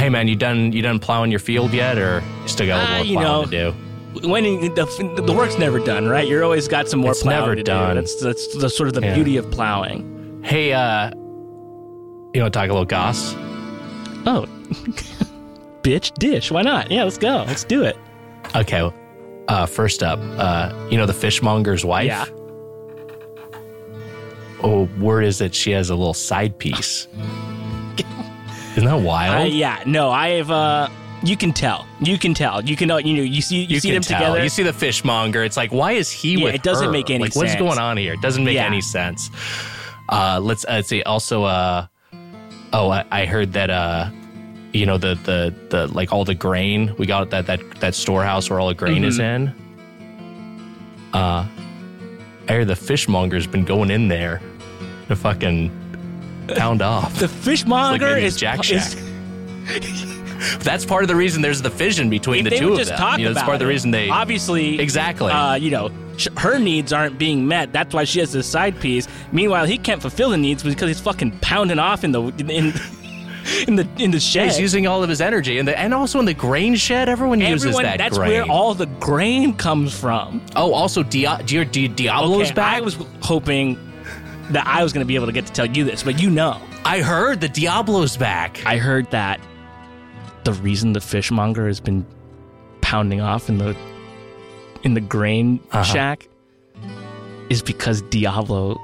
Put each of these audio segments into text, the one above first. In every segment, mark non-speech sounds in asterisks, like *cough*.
Hey man, you done you done plowing your field yet, or you still got a little Uh, more you plowing know, to do? when the, the work's never done, right? You're always got some more It's plowing never to done. do. That's that's the sort of the Yeah. beauty of plowing. Hey, uh, you want to talk a little goss? Oh, *laughs* bitch, dish. Why not? Yeah, let's go. Let's do it. Okay. Uh, first up, uh, you know the fishmonger's wife. Yeah. Oh, word is that she has a little side piece. Isn't that wild? Uh, yeah. No, I have. uh You can tell. You can tell. You can know. You know. You see. You, see them tell. together. You see the fishmonger. It's like, why is he Yeah, with it doesn't her? make any like, What's going on here? It doesn't make Yeah. any sense. Uh, let's uh, let's see. Also, uh, oh, I, I heard that uh, you know the the the like all the grain we got that that that storehouse where all the grain is Mm-hmm. in. Uh, I heard the fishmonger's been going in there to fucking pound off. the fishmonger maybe is Jack is- *laughs* That's part of the reason there's the fission between if the two of them. talk You know, that's part of the reason they obviously exactly. uh, you know, sh- her needs aren't being met. That's why she has this side piece. Meanwhile, he can't fulfill the needs because he's fucking pounding off in the in in *laughs* the in the Yeah, shed. he's using all of his energy, and the, and also in the grain shed, everyone uses Everyone, that that's grain. where all the grain comes from. oh, also Dia- Dia- Dia- Diablo's Okay, back. I was hoping that I was going to be able to get to tell you this, but you know, I heard the Diablo's back. I heard that the reason the fishmonger has been pounding off in the in the grain Uh-huh. shack is because Diablo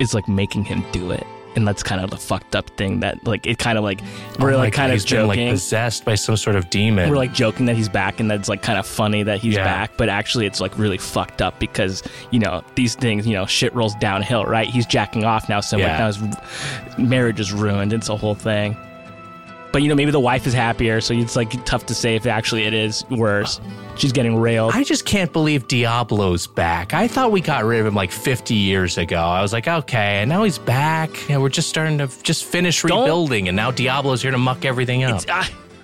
is like making him do it. And that's kind of the fucked up thing that like it kind of like we're Oh like God, kind of he's been, like joking. possessed by some sort of demon. we're like joking that he's back and that's like kind of funny that he's Yeah. back, but actually it's like really fucked up because, you know, these things, you know, shit rolls downhill, right? He's jacking off now so Yeah. now his marriage is ruined. It's a whole thing. But you know, maybe the wife is happier, so it's like tough to say if actually it is worse. She's getting railed. I just can't believe Diablo's back. I thought we got rid of him like 50 years ago. I was like, okay, and now he's back. And we're just starting to just finish Don't- rebuilding, and now Diablo's here to muck everything up.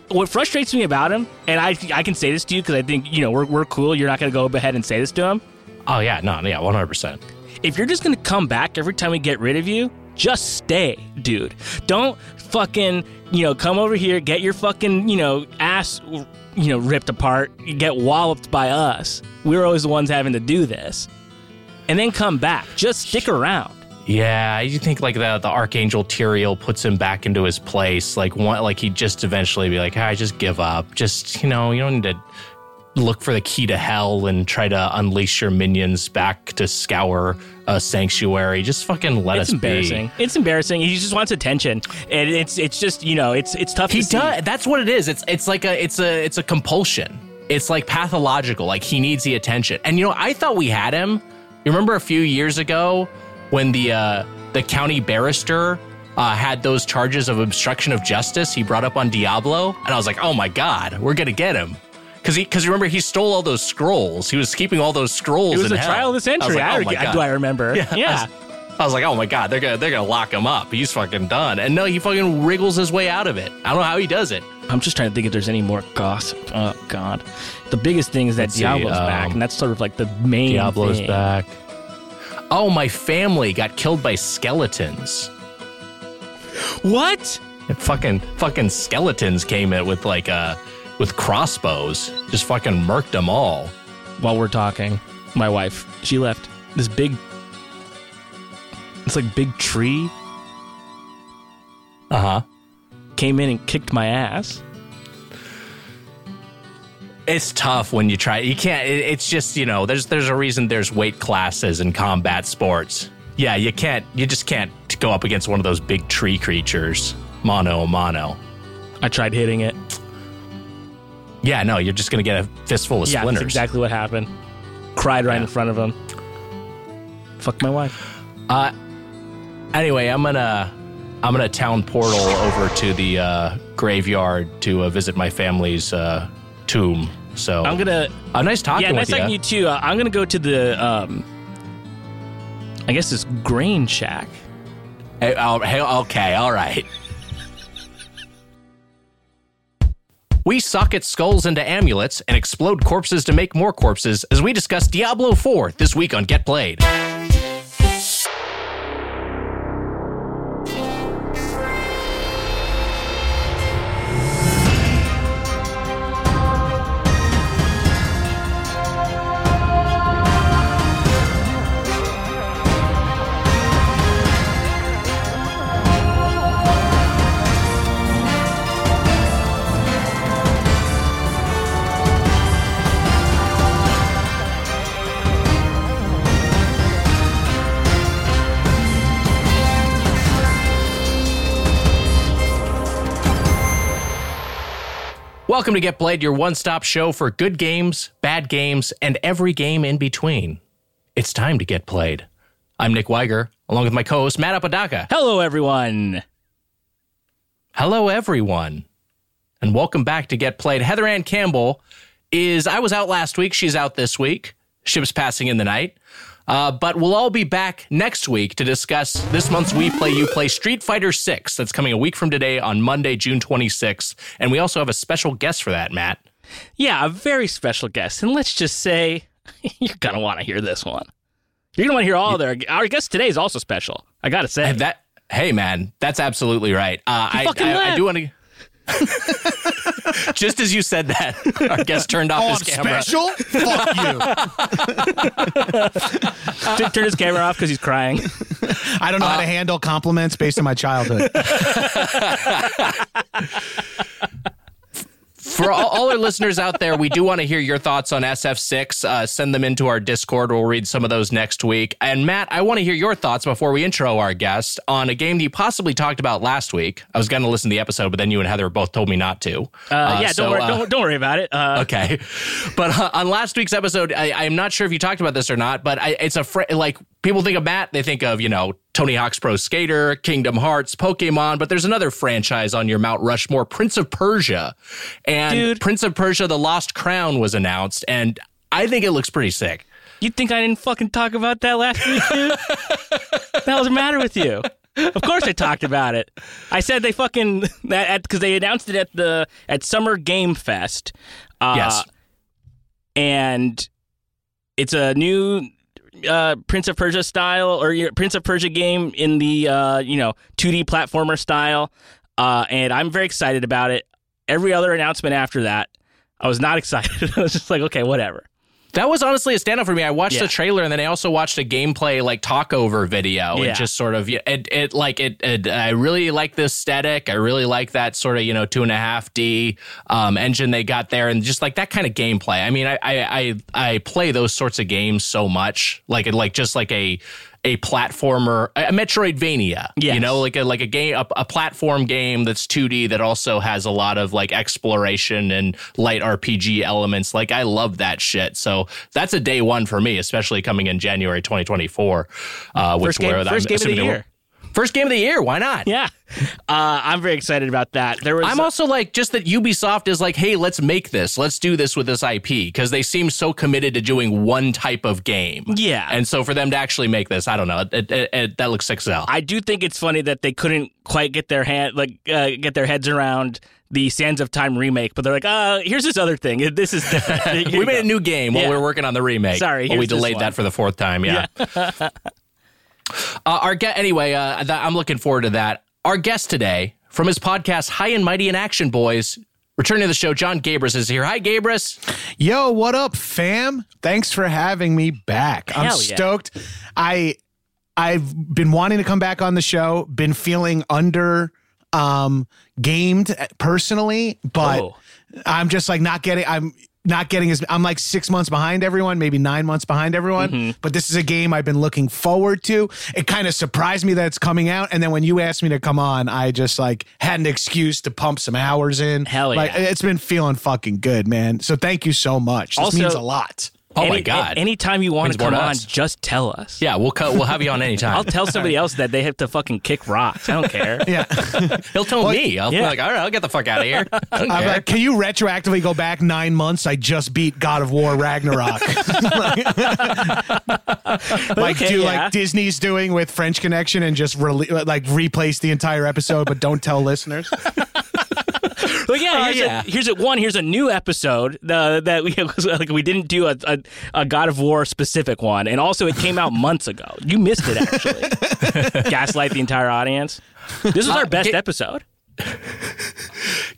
What frustrates me about him, and I I can say this to you because I think you know we're we're cool. You're not gonna go ahead and say this to him. Oh yeah, no, yeah, 100%. if you're just gonna come back every time we get rid of you, just stay, dude. Don't fucking, you know, come over here, get your fucking, you know, ass, you know, ripped apart, get walloped by us. We're always the ones having to do this. And then come back. Just stick around. Yeah, you think like the the Archangel Tyrael puts him back into his place, like one, like he'd just eventually be like, "I just give up. Just you know, you don't need to look for the key to hell and try to unleash your minions back to scour a sanctuary. Just fucking let It's us embarrassing. It's embarrassing. He just wants attention. And it's it's just, you know, it's it's tough. He to see. does. That's what it is. It's it's like a it's a it's a compulsion. It's like pathological. Like he needs the attention. And you know, I thought we had him. You remember a few years ago when the uh, the county barrister uh, had those charges of obstruction of justice he brought up on Diablo, and I was like, oh my god, we're gonna get him. Because he, because remember, he stole all those scrolls. He was keeping all those scrolls. It was in the hell. trial of the I was like, I, oh I- do I remember? *laughs* Yeah. yeah. I was like, oh my god, they're gonna they're gonna lock him up. He's fucking done. And no, he fucking wriggles his way out of it. I don't know how he does it. I'm just trying to think if there's any more gossip. Oh God, the biggest thing is that Let's see, Diablo's back, um, and that's sort of like the main. Diablo's thing. back. Oh, my family got killed by skeletons. What? And fucking fucking skeletons came in with like uh with crossbows. Just fucking murked them all. While we're talking, my wife she left this big. It's like big tree Uh-huh. came in and kicked my ass. It's tough when you try. You can't. It, it's just you know. There's there's a reason there's weight classes in combat sports. Yeah, you can't. You just can't go up against one of those big tree creatures. Mono mono. I tried hitting it. Yeah, no, you're just gonna get a fistful of yeah, splinters. that's exactly what happened. Cried right Yeah. in front of him. Fuck my wife. Uh, anyway, I'm gonna I'm gonna town portal over to the uh, graveyard to uh, visit my family's uh, tomb. So I'm gonna. uh, nice talking Yeah, nice talking to you. you too. Uh, I'm gonna go to the. um I guess this grain shack. Hey, oh, hey, okay, all right. We socket skulls into amulets and explode corpses to make more corpses as we discuss Diablo 4 this week on Get Played. Welcome to Get Played, your one stop show for good games, bad games, and every game in between. It's time to get played. I'm Nick Weiger, along with my co host, Matt Apodaca. Hello, everyone. Hello, everyone, and welcome back to Get Played. Heather Ann Campbell is, I was out last week, she's out this week. Ships passing in the night. Uh, but we'll all be back next week to discuss this month's We Play You Play Street Fighter 6. That's coming a week from today on Monday, June 26th. And we also have a special guest for that, Matt. Yeah, a very special guest. And let's just say *laughs* you're going to want to hear this one. You're going to want to hear all of their. Our guest today is also special. I got to say. That, hey, man, that's absolutely right. Uh, I, I, I do want to. *laughs* Just as you said that, our guest turned off Oh, his I'm camera. special? Fuck you. *laughs* Turn his camera off because he's crying. I don't know how to uh, handle compliments based on my childhood. *laughs* For all, all our listeners out there, we do want to hear your thoughts on SF6. Uh, send them into our Discord. We'll read some of those next week. And Matt, I want to hear your thoughts before we intro our guest on a game that you possibly talked about last week. I was going to listen to the episode, but then you and Heather both told me not to. Uh, yeah, don't, worry, uh, don't, don't worry about it. Uh, Okay, but uh, on last week's episode, I, I'm not sure if you talked about this or not, but I, it's a fr- like people think of Matt, they think of you know Tony Hawk's Pro Skater, Kingdom Hearts, Pokemon, but there's another franchise on your Mount Rushmore, Prince of Persia, and Dude. Prince of Persia: The Lost Crown was announced, and I think it looks pretty sick. You think I didn't fucking talk about that last week, dude? the hell's the matter with you? Of course I talked about it. I said they fucking *laughs* that because they announced it at the at Summer Game Fest. Uh, Yes. and it's a new uh, Prince of Persia style or your Prince of Persia game in the uh, you know 2D platformer style, uh, and I'm very excited about it. Every other announcement after that, I was not *laughs* excited. I was just like, okay, whatever. That was honestly a standout for me. I watched Yeah. the trailer and then I also watched a gameplay like talk over video Yeah. and just sort of it, it like it, it I really like the aesthetic. I really like that sort of you know two and a half D um, engine they got there and just like that kind of gameplay. I mean, I I I, I play those sorts of games so much like like just like a a platformer, a Metroidvania, you know, like a like a game, a, a platform game that's 2D that also has a lot of like exploration and light RPG elements. Like I love that shit. So that's a day one for me, especially coming in January 2024. Uh, which First game, where first game of the year. First game of the year. Why not? Yeah, *laughs* uh, I'm very excited about that. There was I'm also like just that Ubisoft is like, hey, let's make this, let's do this with this IP because they seem so committed to doing one type of game. Yeah. and so for them to actually make this, I don't know, it, it, it, that looks sick as hell. I do think it's funny that they couldn't quite get their hand like uh, get their heads around the Sands of Time remake, but they're like, uh, here's this other thing. *laughs* This is different. *laughs* We made go. a new game while Yeah. we were working on the remake. Sorry, we delayed that for the fourth time. Yeah. Uh, our guest, anyway, uh, th- I'm looking forward to that. Our guest today from his podcast, High and Mighty in Action Boyz, returning to the show, Jon Gabrus is here. Hi, Gabrus. Yo, what up, fam? Thanks for having me back. I'm Hell yeah. stoked. I I've been wanting to come back on the show, been feeling under um gamed personally, but Oh. I'm just like not getting I'm not getting as I'm like six months behind everyone, maybe nine months behind everyone. Mm-hmm. But this is a game I've been looking forward to. It kind of surprised me that it's coming out, and then when you asked me to come on, I just like had an excuse to pump some hours in. Hell Like yeah. it's been feeling fucking good, man. So thank you so much. This Also- means a lot. Oh my God. a- anytime you want Means to more come to on, us. just tell us. Yeah, we'll cut. We'll have you on anytime. I'll tell somebody else that they have to fucking kick rocks. I don't care. *laughs* Yeah. *laughs* He'll tell me. I'll be yeah. like, all right, I'll get the fuck out of here. *laughs* I don't I'm care. like, can you retroactively go back nine months? I just beat God of War Ragnarok. like Okay, do yeah. like Disney's doing with French Connection and just rele- like replace the entire episode, but don't tell listeners. But yeah, Oh, here's, yeah. A, here's a one. Here's a new episode uh, that we *laughs* like. We didn't do a, a, a God of War specific one, and also it came out months ago. You missed it actually. *laughs* Gaslight the entire audience. This is our best episode.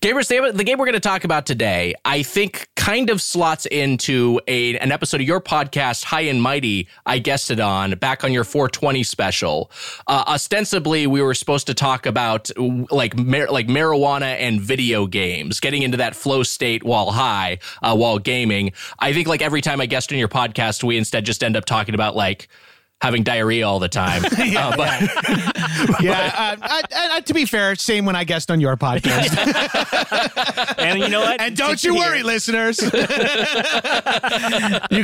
Gamers, the game we're going to talk about today, I think, kind of slots into a an episode of your podcast, High and Mighty. I guessed it on back on your 420 special. Uh, ostensibly, we were supposed to talk about like mar- like marijuana and video games, getting into that flow state while high, uh, while gaming. I think like every time I guest on your podcast, we instead just end up talking about like having diarrhea all the time. *laughs* Uh, but yeah. *laughs* Uh, I, I, to be fair, same when I guest on your podcast. *laughs* And you know what? and don't Good you to hear. worry, listeners. you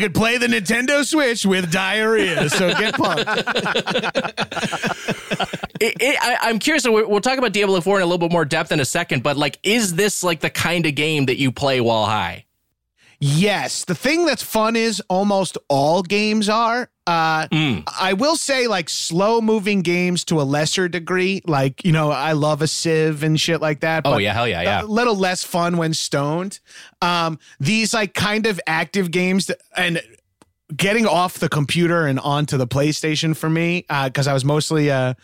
can play the Nintendo Switch with diarrhea. So get pumped. it, it, I, I'm curious. So we'll we'll talk about Diablo 4 in a little bit more depth in a second. But like, is this like the kind of game that you play while high? Yes. The thing that's fun is almost all games are. Uh, I will say, like, slow moving games to a lesser degree. Like, you know, I love a Civ and shit like that. Oh but yeah, hell yeah, yeah. A little less fun when stoned. Um, these, like, kind of active games that, and getting off the computer and onto the PlayStation for me because I was mostly uh,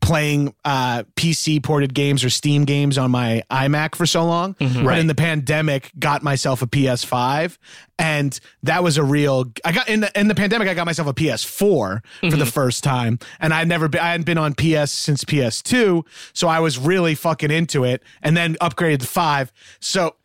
playing uh, PC ported games or Steam games on my iMac for so long. But Right. in the pandemic, got myself a PS5, and that was a real. I got in the in the pandemic, I got myself a PS4 for the first time, and I'd never been. I hadn't been on PS since PS2, so I was really fucking into it, and then upgraded to five. So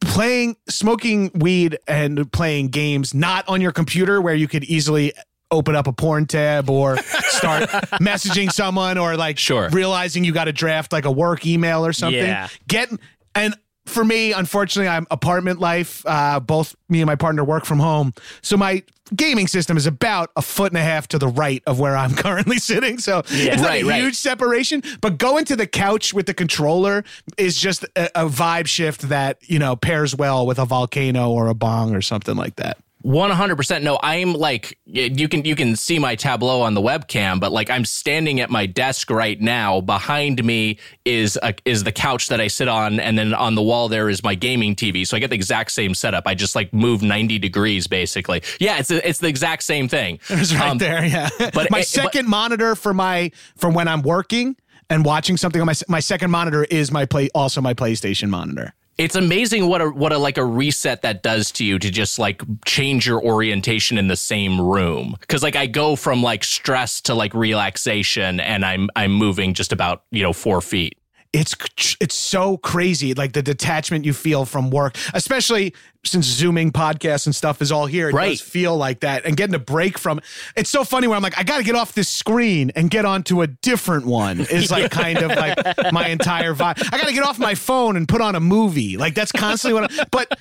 playing smoking weed and playing games not on your computer where you could easily open up a porn tab or start *laughs* messaging someone or like Sure. realizing you got to draft like a work email or something Yeah. get and for me unfortunately i'm apartment life. Uh both me and my partner work from home. So my gaming system is about a foot and a half to the right of where i'm *laughs* currently sitting. So it's not Right, a right. huge separation but going to the couch with the controller is just a, a vibe shift that you know pairs well with a volcano or a bong or something like that One hundred percent. No, I'm like you can you can see my tableau on the webcam, but like I'm standing at my desk right now. Behind me is a, is the couch that I sit on, and then on the wall there is my gaming TV. So I get the exact same setup. I just like move ninety degrees basically. Yeah, it's it's the exact same thing. *laughs* It's right Um, there, yeah. but my it- second monitor for my for when I'm working and watching something on my my second monitor is my play also my PlayStation monitor. It's amazing what a what a like a reset that does to you to just like change your orientation in the same room. Cause like I go from like stress to like relaxation and I'm I'm moving just about, you know, four feet. It's it's so crazy, like the detachment you feel from work, especially since zooming podcasts and stuff is all here. It Right. does feel like that, and getting a break from. It's so funny where I'm like, I got to get off this screen and get onto a different one. Is like *laughs* kind of like my entire vibe. I got to get off my phone and put on a movie. Like that's constantly what. I, but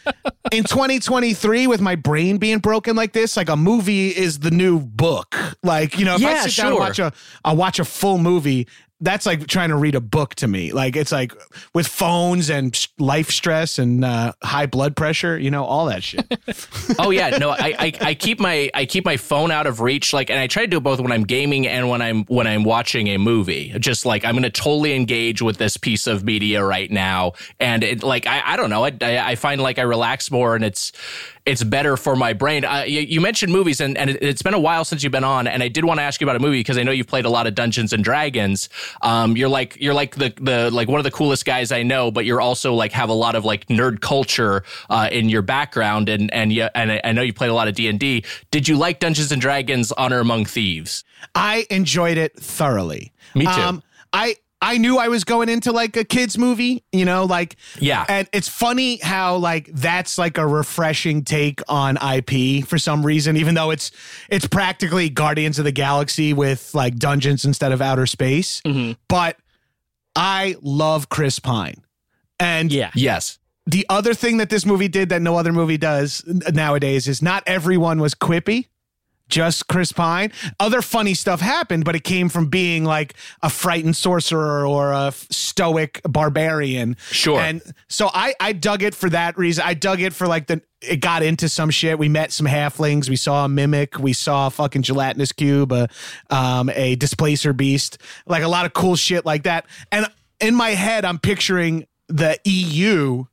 in 2023, with my brain being broken like this, like a movie is the new book. Like you know, if I Yeah, sit down and sure. watch a I watch a full movie. That's like trying to read a book to me. Like it's like with phones and life stress and uh, high blood pressure, you know, all that shit. *laughs* Oh yeah, no, I, I I keep my I keep my phone out of reach, like, and I try to do it both when I'm gaming and when I'm when I'm watching a movie. Just like I'm going to totally engage with this piece of media right now, and it like I I don't know, I I find like I relax more, and it's it's better for my brain. Uh, you, you mentioned movies, and and it, it's been a while since you've been on, and I did want to ask you about a movie because I know you've played a lot of Dungeons and Dragons. Um, you're like you're like the the like one of the coolest guys I know, but you're also like have a lot of like nerd culture uh, in your background, and and yeah, and I, I know you played a lot of D and D. Did you like Dungeons and Dragons: Honor Among Thieves? I enjoyed it thoroughly. Me too. I I knew I was going into like a kids movie, you know, like Yeah. And it's funny how like that's like a refreshing take on IP for some reason, even though it's it's practically Guardians of the Galaxy with like dungeons instead of outer space. Mm-hmm. But I love Chris Pine, and Yeah. Yes. the other thing that this movie did that no other movie does nowadays is not everyone was quippy just Chris Pine. Other funny stuff happened, but it came from being like a frightened sorcerer or a stoic barbarian. Sure. And so I I dug it for that reason. I dug it for like the it got into some shit. We met some halflings. We saw a mimic. We saw a fucking gelatinous cube, a um a displacer beast, like a lot of cool shit like that. And in my head, I'm picturing the EU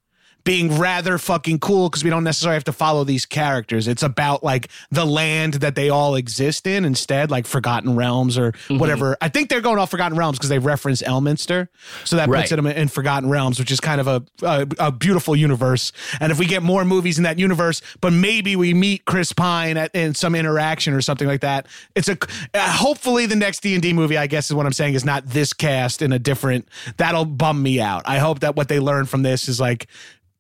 being rather fucking cool because we don't necessarily have to follow these characters. It's about like the land that they all exist in instead, like Forgotten Realms or Mm-hmm. whatever. I think they're going off Forgotten Realms because they reference Elminster, so that puts Right. them in Forgotten Realms, which is kind of a, a a beautiful universe. And if we get more movies in that universe, but maybe we meet Chris Pine at, in some interaction or something like that, it's a uh, hopefully the next D and D movie. I guess is what I'm saying is not this cast in a different. That'll bum me out. I hope that what they learn from this is like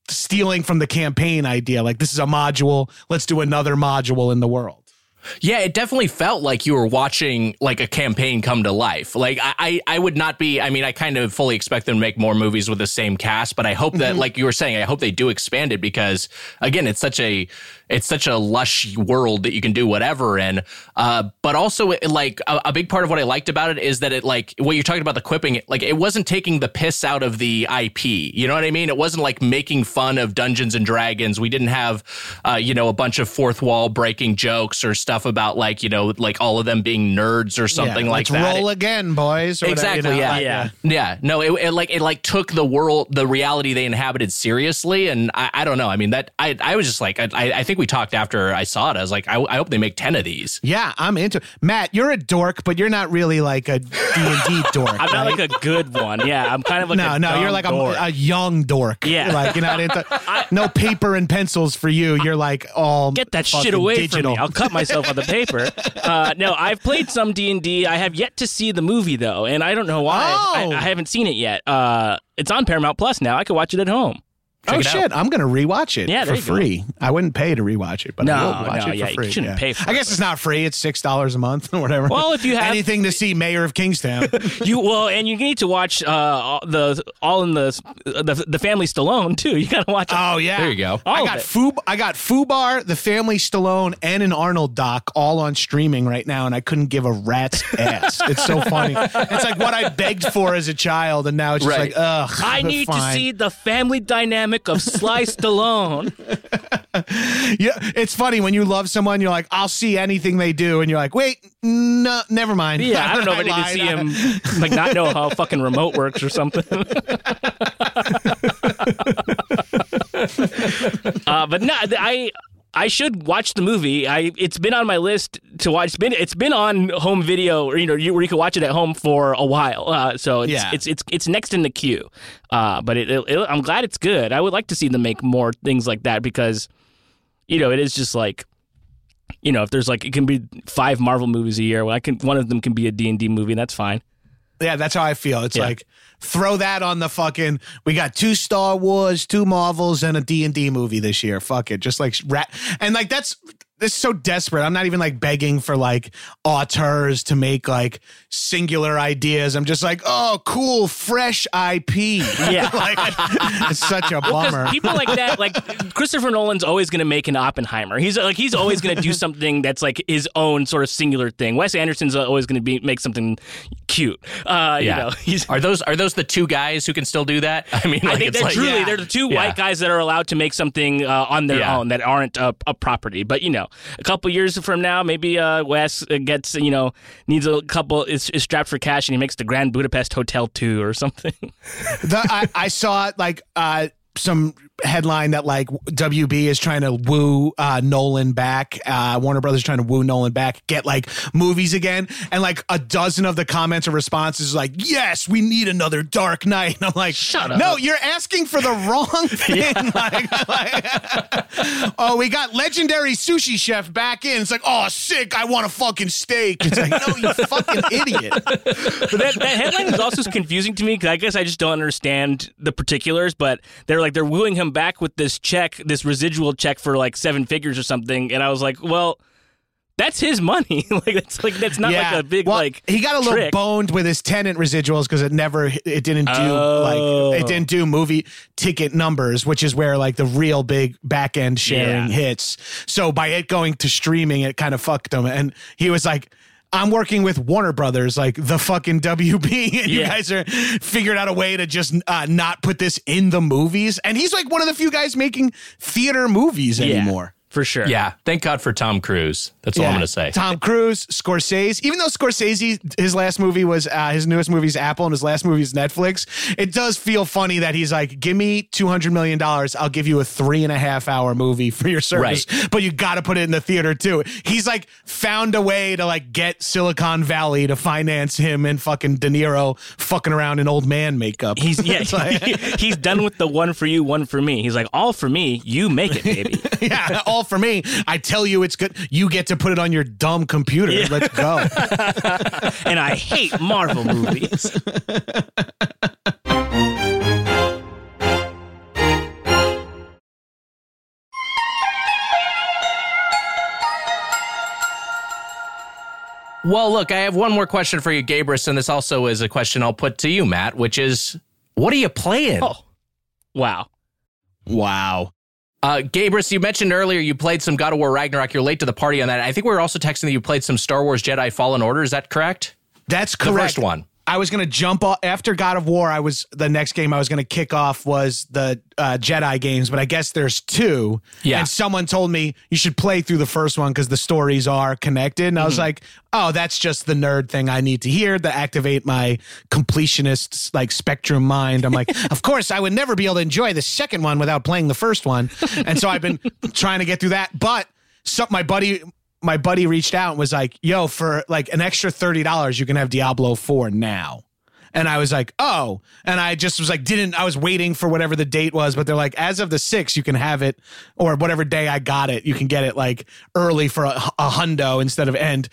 stealing from the campaign idea. Like this is a module. Let's do another module in the world. Yeah, it definitely felt like you were watching like a campaign come to life. Like I, I, I would not be. I mean, I kind of fully expect them to make more movies with the same cast, but I hope that, mm-hmm. like you were saying, I hope they do expand it because again, it's such a it's such a lush world that you can do whatever in. Uh, but also, it, like a, a, big part of what I liked about it is that it like what you're talking about the quipping, like it wasn't taking the piss out of the IP. You know what I mean? It wasn't like making fun of Dungeons and Dragons. We didn't have, uh, you know, a bunch of fourth wall breaking jokes or stuff about like you know like all of them being nerds or something yeah, like that. Roll again, boys. exactly. Whatever, you know, yeah. yeah. Yeah. No, it, it, like it like took the world, the reality they inhabited seriously, and I, I don't know. I mean that I I was just like I I think we talked after I saw it. I was like, I, I hope they make ten of these. Yeah, I'm into. It. Matt, you're a dork, but you're not really like a D and D *laughs* dork. I'm not like a good one. Yeah, I'm kind of like no, no. You're like a, a, young dork. Yeah, *laughs* like you're not into. *laughs* I, no paper and pencils for you. You're like all get that shit away digital. from me. I'll cut myself on the paper. Uh, no, I've played some D and D. I have yet to see the movie though, and I don't know why. Oh. I, I haven't seen it yet. Uh, it's on Paramount Plus now. I can watch it at home. Oh shit! I'm gonna rewatch it Yeah, for there you go. free. I wouldn't pay to rewatch it, but I No, will watch no, it yeah, for you free. shouldn't pay for I it. guess it's not free. It's six dollars a month or whatever. Well, if you have- anything to see Mayor of Kingstown, *laughs* You well, and you need to watch uh, all the all in the the the family Stallone too. You gotta watch. oh yeah, There you go. All I got it. Fub, I got Fubar, the Family Stallone, and an Arnold doc all on streaming right now, and I couldn't give a rat's *laughs* ass. it's so funny. It's like what I begged for as a child, and now it's just Right. like, ugh. I but need to see the family dynamic of Sly Stallone. *laughs* Yeah, it's funny when you love someone, you're like, I'll see anything they do, and you're like, wait, no, never mind. Yeah, I don't know if *laughs* I need to see him like not know how fucking remote works or something. *laughs* uh, but no, I I should watch the movie. I it's been on my list to watch. It's been it's been on home video, or you know, you, where you can watch it at home for a while. Uh, so it's, Yeah. it's it's it's next in the queue. Uh, but it, it, I'm glad it's good. I would like to see them make more things like that because, you know, it is just like you know, if there's like it can be five Marvel movies a year, well, I can one of them can be a D and D movie, and that's fine. Yeah, that's how I feel. It's Yeah. like throw that on the fucking. We got two Star Wars, two Marvels, and a D and D movie this year. Fuck it, just like rat and like that's. This is so desperate. I'm not even like begging for like auteurs to make like singular ideas. I'm just like, oh, cool, fresh IP. *laughs* Yeah. like, it's such a Because bummer. people like that, like Christopher Nolan's always going to make an Oppenheimer. He's like he's always going to do something that's like his own sort of singular thing. Wes Anderson's always going to be make something cute. Uh, You Yeah. know, he's. Are those are those the two guys who can still do that? I *laughs* mean, I think it's they're like, truly yeah. they're the two Yeah. white guys that are allowed to make something uh, on their Yeah. own that aren't a, a property. But you know, a couple years from now, maybe uh, Wes gets you know needs a couple is, is strapped for cash and he makes the Grand Budapest Hotel two or something. the, I, I saw like uh, some headline that like WB is trying to woo uh, Nolan back. Uh, Warner Brothers trying to woo Nolan back, get like movies again, and like a dozen of the comments or responses is like, "Yes, we need another Dark Knight." And *laughs* I'm like, Shut up. No, you're asking for the wrong *laughs* thing. *laughs* like, like- oh, we got legendary sushi chef back in. It's like, oh, sick. I want a fucking steak. It's like, no, you fucking idiot. But that, that headline is also confusing to me because I guess I just don't understand the particulars. But they're like they're wooing him back with this check, this residual check for like seven figures or something, and I was like, well, that's his money. *laughs* like that's like that's not like a big Well, like he got a little trick. boned with his Tenet residuals because it never it didn't do Oh. like it oh. didn't do movie ticket numbers which is where like the real big back end sharing Yeah. hits so by it going to streaming it kind of fucked him and he was like I'm working with Warner Brothers, like the fucking WB, *laughs* and you Yeah. guys are figured out a way to just uh, not put this in the movies. And he's like one of the few guys making theater movies anymore. For sure. Yeah, thank God for Tom Cruise. That's all I'm going to say. Tom Cruise, Scorsese. Even though Scorsese, his last movie was uh, his newest movie is Apple, and his last movie is Netflix. It does feel funny that he's like, "Give me two hundred million dollars, I'll give you a three and a half hour movie for your service, but you got to put it in the theater too." He's like found a way to like get Silicon Valley to finance him and fucking De Niro fucking around in old man makeup. He's yeah, *laughs* like- *laughs* he's done with the one for you, one for me. He's like, all for me, you make it, baby. *laughs* yeah, all for me. I tell you, it's good. You get to put it on your dumb computer. Let's go. *laughs* and I hate Marvel movies. Well, look, I have one more question for you, Gabrus, and this also is a question I'll put to you, Matt, which is, what are you playing? Oh, wow. Wow. Uh, Gabrus, you mentioned earlier you played some God of War Ragnarok. You're late to the party on that. I think we were also texting that you played some Star Wars Jedi Fallen Order. Is that correct? That's The correct. first one. I was gonna jump off after God of War. I was the next game I was gonna kick off was the uh, Jedi games, but I guess there's two. Yeah. And someone told me you should play through the first one because the stories are connected. And I Mm-hmm. was like, oh, that's just the nerd thing I need to hear to activate my completionist like spectrum mind. I'm like, *laughs* of course, I would never be able to enjoy the second one without playing the first one. And so I've been *laughs* trying to get through that. But so my buddy my buddy reached out and was like, yo, for like an extra $30, you can have Diablo 4 now. And I was like, oh. And I just was like, didn't, I was waiting for whatever the date was, but they're like, as of the 6th, you can have it, or whatever day I got it, you can get it like early for a, a hundo instead of end.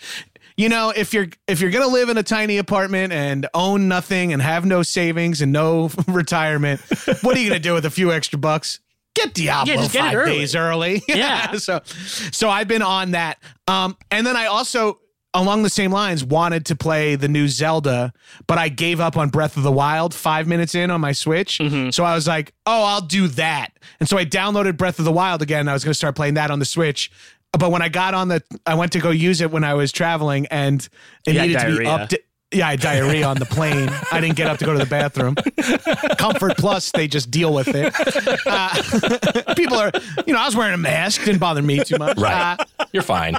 You know, if you're if you're gonna live in a tiny apartment and own nothing and have no savings and no *laughs* retirement, what are you gonna do with a few extra bucks? Get Diablo Yeah, just get it five early. days early. *laughs* Yeah. so so I've been on that. Um, and then I also along the same lines wanted to play the new Zelda, but I gave up on Breath of the Wild five minutes in on my Switch. Mm-hmm. So I was like, oh, I'll do that. And so I downloaded Breath of the Wild again. I was going to start playing that on the Switch. But when I got on the, I went to go use it when I was traveling, and it had needed to be diarrhea. Yeah, I had diarrhea on the plane. I didn't get up to go to the bathroom. Comfort Plus, they just deal with it. Uh, *laughs* people are, you know, I was wearing a mask, didn't bother me too much. Right. Uh, You're fine.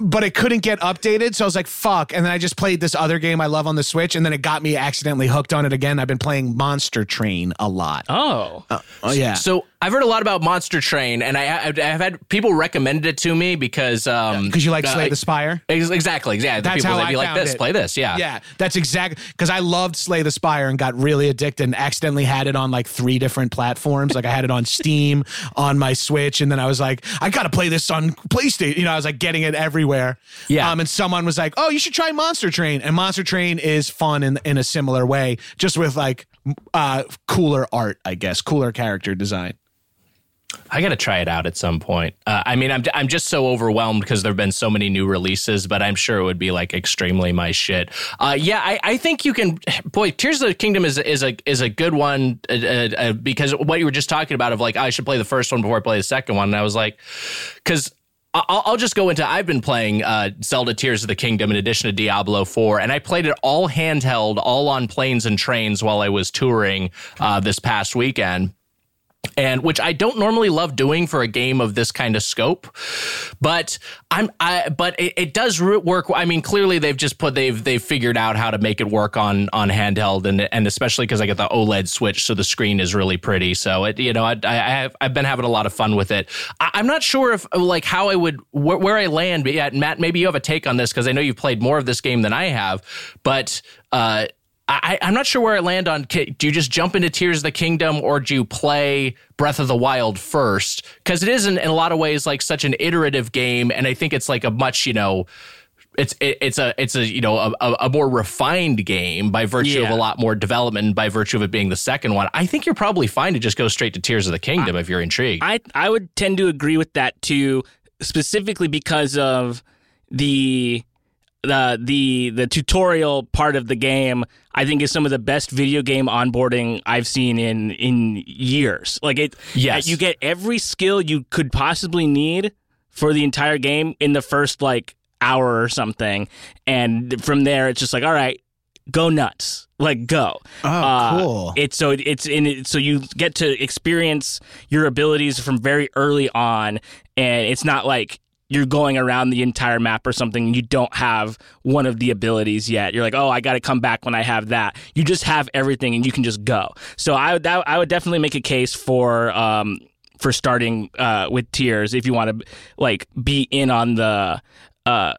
But it couldn't get updated. So I was like, fuck. And then I just played this other game I love on the Switch, and then it got me accidentally hooked on it again. I've been playing Monster Train a lot. Oh. Oh, yeah. So I've heard a lot about Monster Train, and I, I've, I've had people recommended it to me because um Because you like uh, Slay the Spire? ex- exactly, yeah. The That's people how that I be like found this, it. play this, yeah, Yeah, that's exactly because I loved Slay the Spire and got really addicted and accidentally had it on like three different platforms. like I had it on Steam, on my Switch, and then I was like, I gotta play this on PlayStation. You know, I was like getting it everywhere. Yeah. Um, and someone was like, Oh, you should try Monster Train. And Monster Train is fun in in a similar way, just with like uh cooler art, I guess, cooler character design. I got to try it out at some point. Uh, I mean, I'm I'm just so overwhelmed because there've been so many new releases, but I'm sure it would be like extremely my shit. Uh, yeah, I, I think you can. Boy, Tears of the Kingdom is is a is a good one uh, uh, uh, because what you were just talking about of like I should play the first one before I play the second one, and I was like, because. I'll, I'll just go into. I've been playing uh, Zelda Tears of the Kingdom in addition to Diablo 4, and I played it all handheld, all on planes and trains while I was touring uh, this past weekend and which I don't normally love doing for a game of this kind of scope, but I'm I but it, it does work. I mean, clearly they've just put they've they've figured out how to make it work on on handheld and and especially because I get the OLED switch, so the screen is really pretty. So it you know I, I have I've been having a lot of fun with it. I, I'm not sure if like how I would wh- where I land, but yeah, Matt, maybe you have a take on this because I know you've played more of this game than I have, but. uh I, I'm not sure where I land on. Do you just jump into Tears of the Kingdom or do you play Breath of the Wild first? Because it is in, a lot of ways like such an iterative game, and I think it's like a much you know, it's it, it's a it's a you know a, a more refined game by virtue of a lot more development by virtue of it being the second one. I think you're probably fine to just go straight to Tears of the Kingdom if you're intrigued. I I would tend to agree with that too, specifically because of the the the the tutorial part of the game. I think is some of the best video game onboarding I've seen in in years. Like it, Yes. you get every skill you could possibly need for the entire game in the first like hour or something, and from there it's just like, all right, go nuts, like go. Oh, Uh, cool. It's so it's in it, so you get to experience your abilities from very early on, and it's not like you're going around the entire map or something. and You don't have one of the abilities yet. You're like, oh, I got to come back when I have that. You just have everything, and you can just go. So I would I would definitely make a case for um for starting uh with tears if you want to like be in on the uh.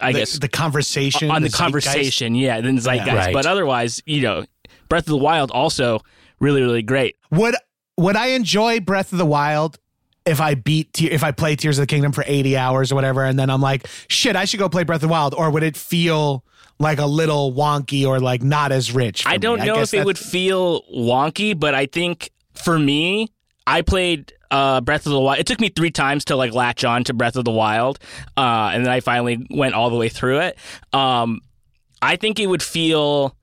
I the, guess the conversation on the, zeitgeist. conversation, yeah, then zeitgeist. Right. But otherwise, you know, Breath of the Wild also really, really great. Would would I enjoy Breath of the Wild if I beat if I play Tears of the Kingdom for 80 hours or whatever and then I'm like, shit, I should go play Breath of the Wild or would it feel like a little wonky or like not as rich? for I don't me? know guess if it would feel wonky, but I think for me, I played uh, Breath of the Wild. It took me three times to like latch on to Breath of the Wild, uh, and then I finally went all the way through it. Um, I think it would feel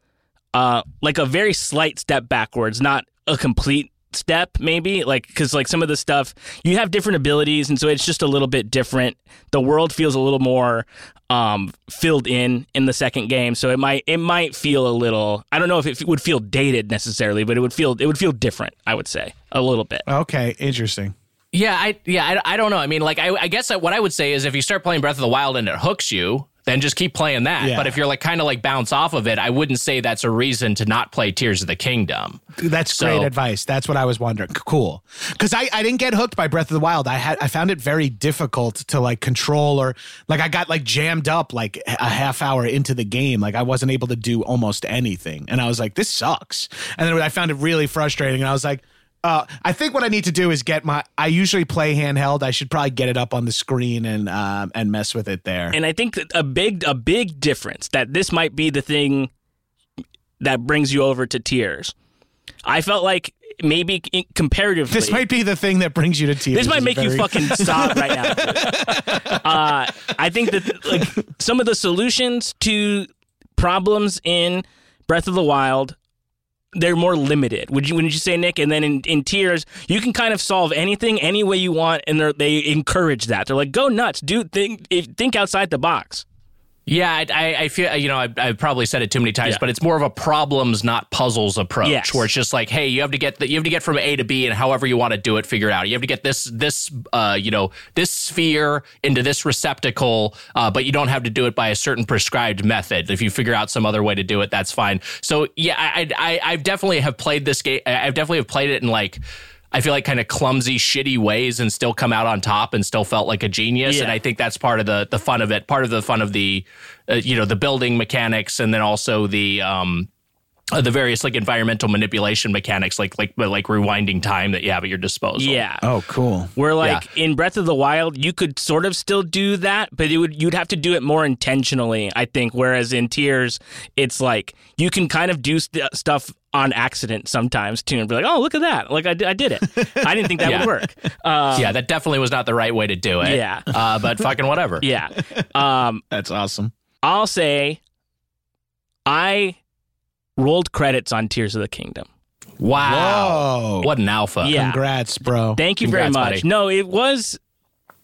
uh, like a very slight step backwards, not a complete step maybe like because like some of the stuff you have different abilities and so it's just a little bit different the world feels a little more um filled in in the second game so it might it might feel a little i don't know if it would feel dated necessarily but it would feel it would feel different i would say a little bit Okay, interesting. Yeah, I yeah, I, I don't know. I mean, like, I, I guess what I would say is if you start playing Breath of the Wild and it hooks you, then just keep playing that. Yeah. But if you're like kind of like bounce off of it, I wouldn't say that's a reason to not play Tears of the Kingdom. That's So- great advice. That's what I was wondering. Cool. Because I, I didn't get hooked by Breath of the Wild. I had I found it very difficult to like control or like I got like jammed up like a half hour into the game. Like I wasn't able to do almost anything. And I was like, this sucks. And then I found it really frustrating. And I was like, uh, I think what I need to do is get my. I usually play handheld. I should probably get it up on the screen and um, and mess with it there. and i think a big a big difference that this might be the thing that brings you over to tears i felt like maybe in- comparatively this might be the thing that brings you to tears. This might make you fucking *laughs* sob right now. uh, I think that like some of the solutions to problems in Breath of the Wild, they're more limited. Would you? Wouldn't you say, Nick? And then in, in Tears, you can kind of solve anything any way you want, and they're- encourage that. They're like, go nuts, do Think think outside the box. Yeah, I, I, feel you know I, I've probably said it too many times, Yeah. but it's more of a problems, not puzzles approach, Yes. where it's just like, hey, you have to get the, you have to get from A to B, and however you want to do it, figure it out. You have to get this this uh, you know this sphere into this receptacle, uh, but you don't have to do it by a certain prescribed method. If you figure out some other way to do it, that's fine. So yeah, I I, I definitely have played this game. I've definitely have played it in like. I feel like kind of clumsy, shitty ways, and still come out on top, and still felt like a genius. Yeah. And I think that's part of the the fun of it. Part of the fun of the, uh, you know, the building mechanics, and then also the um, uh, the various like environmental manipulation mechanics, like like like rewinding time that you have at your disposal. Yeah. Oh, cool. Where like in Breath of the Wild, you could sort of still do that, but it would you'd have to do it more intentionally, I think. Whereas in Tears, it's like you can kind of do st- stuff on accident sometimes too, and be like, "Oh, look at that! Like I, did- I did it. I didn't think that *laughs* Yeah. would work." Uh, yeah, that definitely was not the right way to do it. Yeah. *laughs* uh, but fucking whatever. yeah. Um, *laughs* That's awesome. I'll say, I rolled credits on Tears of the Kingdom. Wow, Whoa. what an alpha! Yeah. Congrats, bro. Thank you very much. buddy. No, it was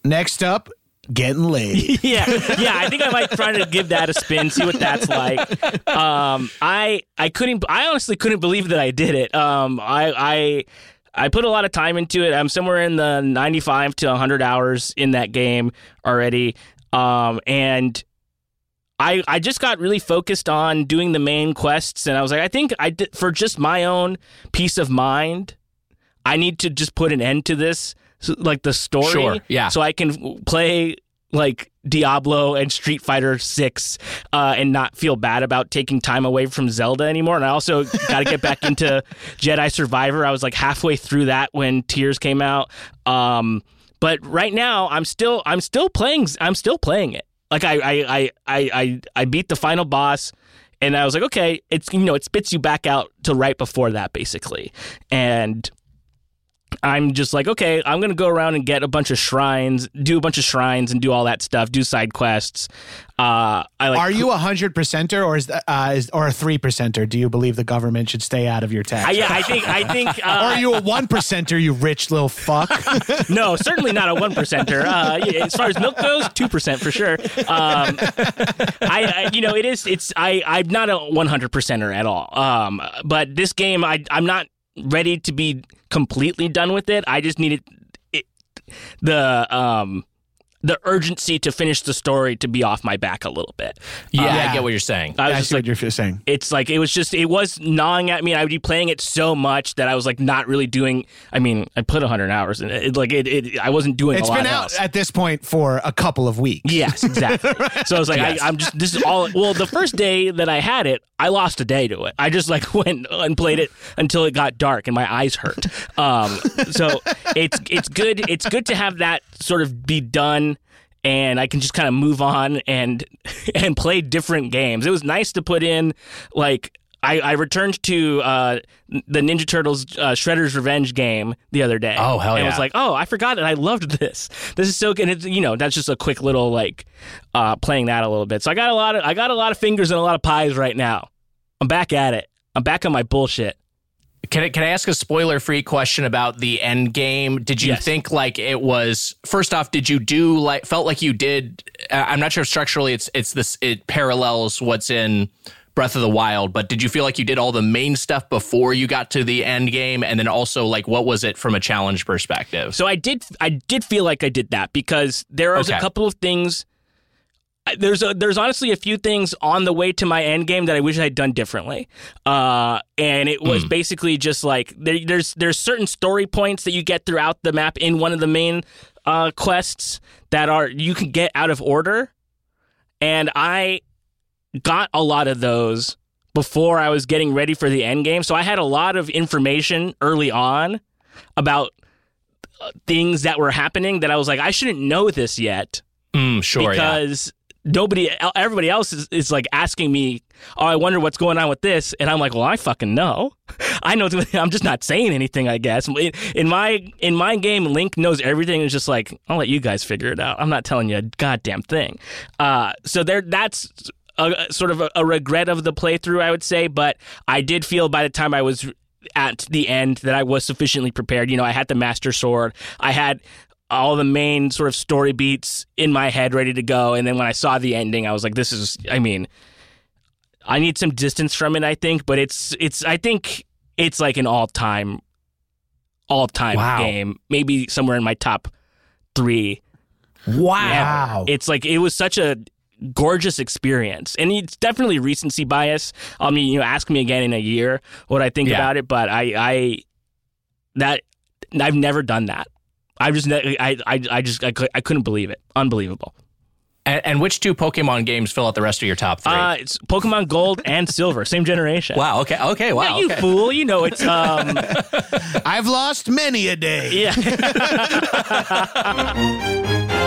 Next up, getting laid. *laughs* yeah, yeah. I think I might try to give that a spin, see what that's like. Um, I I couldn't. I honestly couldn't believe that I did it. Um, I I. I put a lot of time into it. I'm somewhere in the 95 to 100 hours in that game already. Um, and I I just got really focused on doing the main quests and I was like I think I did, for just my own peace of mind I need to just put an end to this so, like the story. Sure, yeah. so I can play like Diablo and Street Fighter 6 uh, and not feel bad about taking time away from Zelda anymore. And I also *laughs* got to get back into Jedi Survivor. I was like halfway through that when Tears came out. Um but right now I'm still I'm still playing I'm still playing it. Like I I I I, I beat the final boss and I was like okay it's you know it spits you back out to right before that basically. And I'm just like, okay, I'm gonna go around and get a bunch of shrines, do a bunch of shrines, and do all that stuff, do side quests. Uh, I like. Are you a hundred percenter or is that, uh, is or a three percenter? Do you believe the government should stay out of your tax? I, yeah, I think. I think. *laughs* Uh, are you a one percenter? You rich little fuck. *laughs* no, certainly not a one percenter. Uh, as far as milk goes, two percent for sure. Um, I, I, you know, it is. It's. I. I'm not a one hundred percenter at all. Um, but this game, I. I'm not ready to be completely done with it. I just needed it, the um the urgency to finish the story to be off my back a little bit. yeah, Yeah. I get what you're saying. I was I just see like, what you're saying. it's like it was just it was gnawing at me. and I would be playing it so much that I was like not really doing. I mean, I put hundred hours in it. it like it, it, I wasn't doing. It's a lot been out else. at this point for a couple of weeks. Yes, *laughs* exactly. So I was like, Yes. I, I'm just this is all. Well, the first day that I had it, I lost a day to it. I just like *laughs* went and played it until it got dark and my eyes hurt. Um, so it's it's good. It's good to have that sort of be done. And I can just kind of move on and *laughs* and play different games. It was nice to put in like I, I returned to uh, the Ninja Turtles uh, Shredder's Revenge game the other day. Oh, hell And it was like, oh, I forgot it. I loved this. This is so good. And it's, you know, that's just a quick little like uh, playing that a little bit. So I got a lot of I got a lot of fingers and a lot of pies right now. I'm back at it. I'm back on my bullshit. Can I, can I ask a spoiler free question about the end game? Did you Yes. think like it was first off? Did you do like felt like you did? Uh, I'm not sure if structurally it's it's this it parallels what's in Breath of the Wild, but did you feel like you did all the main stuff before you got to the end game, and then also like what was it from a challenge perspective? So I did I did feel like I did that because there was Okay. a couple of things there's a, there's honestly a few things on the way to my end game that I wish I had done differently. Uh, and it was basically just like there, there's there's certain story points that you get throughout the map in one of the main uh, quests that are you can get out of order, and I got a lot of those before I was getting ready for the end game. So I had a lot of information early on about uh, things that were happening that I was like, I shouldn't know this yet Mm, sure, yeah. because nobody, everybody else is, is like asking me, oh, I wonder what's going on with this, and I'm like, well, I fucking know. *laughs* I know. *laughs* I'm just not saying anything. I guess in, my in my game, Link knows everything. It's just like I'll let you guys figure it out. I'm not telling you a goddamn thing. Uh, so there, that's. A- sort of a, a regret of the playthrough, I would say, but I did feel by the time I was at the end that I was sufficiently prepared. You know, I had the Master Sword, I had all the main sort of story beats in my head ready to go, and then when I saw the ending, I was like, "This is." I mean, I need some distance from it, I think, but it's it's. I think it's like an all time, all time Wow. game. Maybe somewhere in my top three. Wow. It's like it was such a gorgeous experience, and it's definitely recency bias. I mean, you know, ask me again in a year what I think Yeah. about it, but I, I that I've never done that. I just, I, I, I just, I, I couldn't believe it. Unbelievable. And, and which two Pokemon games fill out the rest of your top three? Uh, it's Pokemon Gold and Silver, same generation. wow. Okay. Okay. Wow. Yeah, you okay. fool! You know it's um, *laughs* I've lost many a day. yeah. *laughs*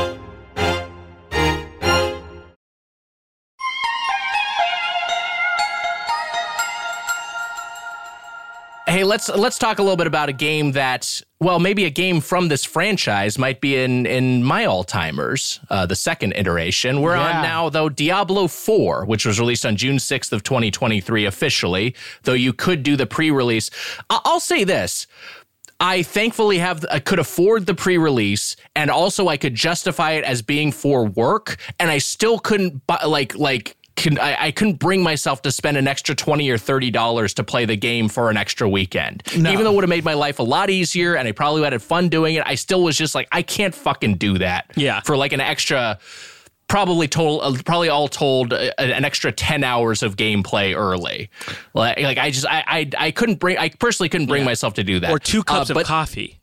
Hey, let's let's talk a little bit about a game that, well, maybe a game from this franchise might be in in my all timers, uh, the second iteration. We're Yeah. on now though Diablo Four, which was released on June sixth of twenty twenty three officially. Though you could do the pre release. I'll say this. I thankfully have I could afford the pre-release and also I could justify it as being for work and I still couldn't buy like like can, I, I couldn't bring myself to spend an extra 20 or 30 dollars to play the game for an extra weekend. Even though it would have made my life a lot easier and I probably would have had fun doing it, I still was just like I can't fucking do that. Yeah. For like an extra probably total uh, probably all told uh, an extra 10 hours of gameplay early. Like, like I just I, I I couldn't bring I personally couldn't bring myself to do that. or two cups Uh, of but coffee.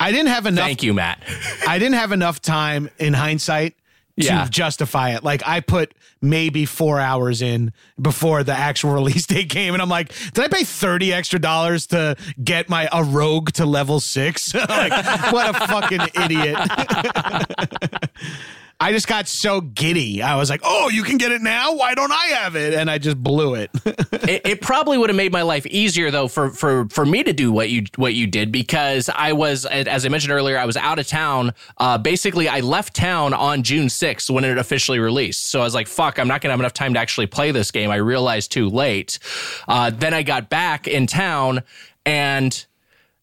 I didn't have enough. Thank you, Matt. *laughs* I didn't have enough time in hindsight to justify it. Like I put maybe four hours in before the actual *laughs* release date came, and I'm like, did I pay thirty extra dollars to get my a rogue to level six? *laughs* like, what a fucking idiot! *laughs* I just got so giddy. I was like, oh, you can get it now. Why don't I have it? And I just blew it. *laughs* it, it probably would have made my life easier though for for for me to do what you what you did because I was as I mentioned earlier I was out of town. Uh, basically, I left town on June sixth when it officially released. So I was like, "Fuck, I'm not gonna have enough time to actually play this game." I realized too late. Uh, then I got back in town, and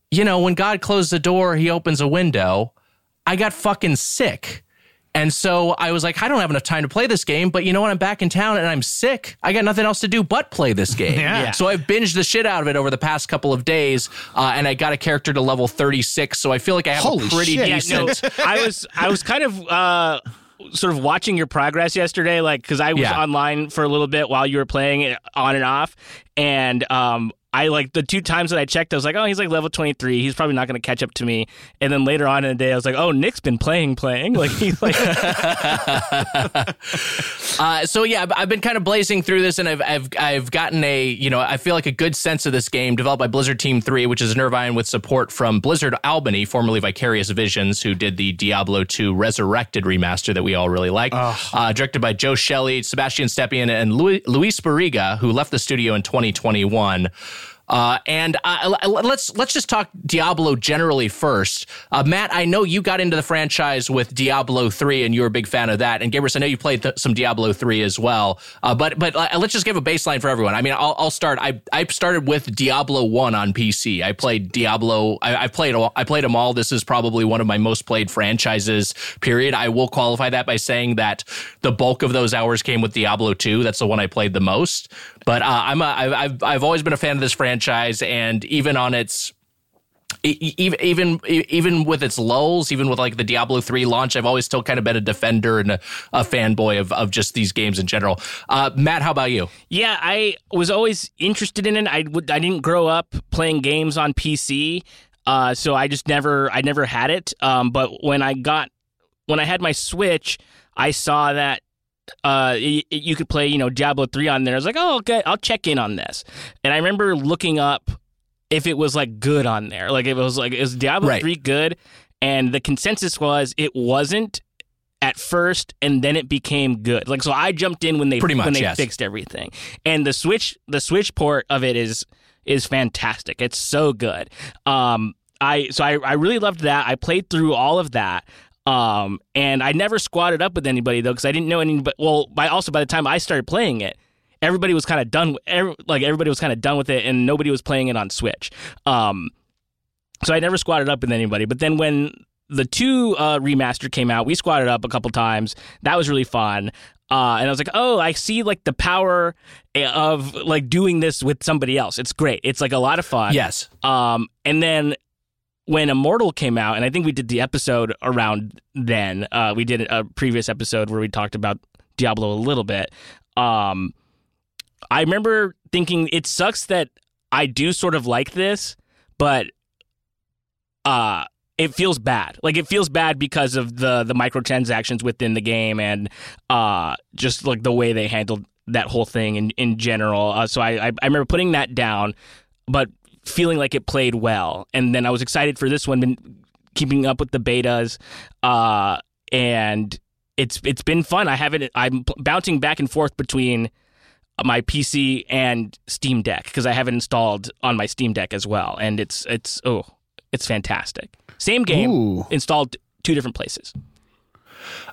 you know when God closed the door, He opens a window. I got fucking sick. And so I was like, I don't have enough time to play this game, but you know what? I'm back in town and I'm sick. I got nothing else to do but play this *laughs* game. Yeah. So I've binged the shit out of it over the past couple of days, uh, and I got a character to level 36. So I feel like I have Holy a pretty shit. Yeah, decent. no, I was I was kind of uh sort of watching your progress yesterday like cuz I was Yeah. online for a little bit while you were playing it on and off and um I like the two times that I checked, I was like, oh, he's like level 23. He's probably not going to catch up to me. And then later on in the day, I was like, oh, Nick's been playing, playing. *laughs* Like, he's like, *laughs* *laughs* Uh, so yeah, I've- been kind of blazing through this, and I've I've I've gotten a you know I feel like a good sense of this game developed by Blizzard Team Three, which is Nervine with support from Blizzard Albany, formerly Vicarious Visions, who did the Diablo 2 Resurrected remaster that we all really like. Uh, directed by Joe Shely, Sebastian Stepien, and Louis, Luis Barriga, who left the studio in 2021. Uh, and uh, let's let's just talk Diablo generally first. Uh, Matt, I know you got into the franchise with Diablo three, and you're a big fan of that. And Gabrus, I know you played th- some Diablo three as well. Uh, but but uh, let's just give a baseline for everyone. I mean, I'll, I'll start. I I started with Diablo one on PC. I played Diablo. I, I played I played them all. This is probably one of my most played franchises. Period. I will qualify that by saying that the bulk of those hours came with Diablo two. That's the one I played the most. But uh, I'm a, I've I've always been a fan of this franchise, and even on its even even even with its lulls, even with like the Diablo three launch, I've always still kind of been a defender and a, a fanboy of of just these games in general. Uh, Matt, how about you? Yeah, I was always interested in it. I would I didn't grow up playing games on PC, uh, so I just never I never had it. Um, but when I got when I had my Switch, I saw that uh, you could play, you know, Diablo 3 on there. I was like, oh, okay, I'll check in on this. And I remember looking up if it was like good on there. Like, it was like, is Diablo right. 3 good? And the consensus was it wasn't at first and then it became good. Like so I jumped in when they Pretty much, when they yes. fixed everything. And the switch the switch port of it is is fantastic. It's so good. Um I so I, I really loved that. I played through all of that. Um, and I never squatted up with anybody though because I didn't know anybody. Well, by also by the time I started playing it, everybody was kind of done. Every, like everybody was kind of done with it, and nobody was playing it on Switch. Um, so I never squatted up with anybody. But then when the two uh, remaster came out, we squatted up a couple times. That was really fun. Uh, and I was like, oh, I see like the power eh, of like doing this with somebody else. It's great. It's like a lot of fun. Yes. Um, and then when Immortal came out, and I think we did the episode around then. Uh, we did a previous episode where we talked about Diablo a little bit. Um, I remember thinking it sucks that I do sort of like this, but uh, it feels bad. Like it feels bad because of the the microtransactions within the game and uh, just like the way they handled that whole thing in in general. Uh, so I, I I remember putting that down, but feeling like it played well. And then I was excited for this one, been keeping up with the betas, uh, and it's it's been fun. I haven't. I'm bouncing back and forth between my PC and Steam Deck because I have it installed on my Steam Deck as well, and it's it's oh, it's fantastic. Same game Ooh. installed two different places.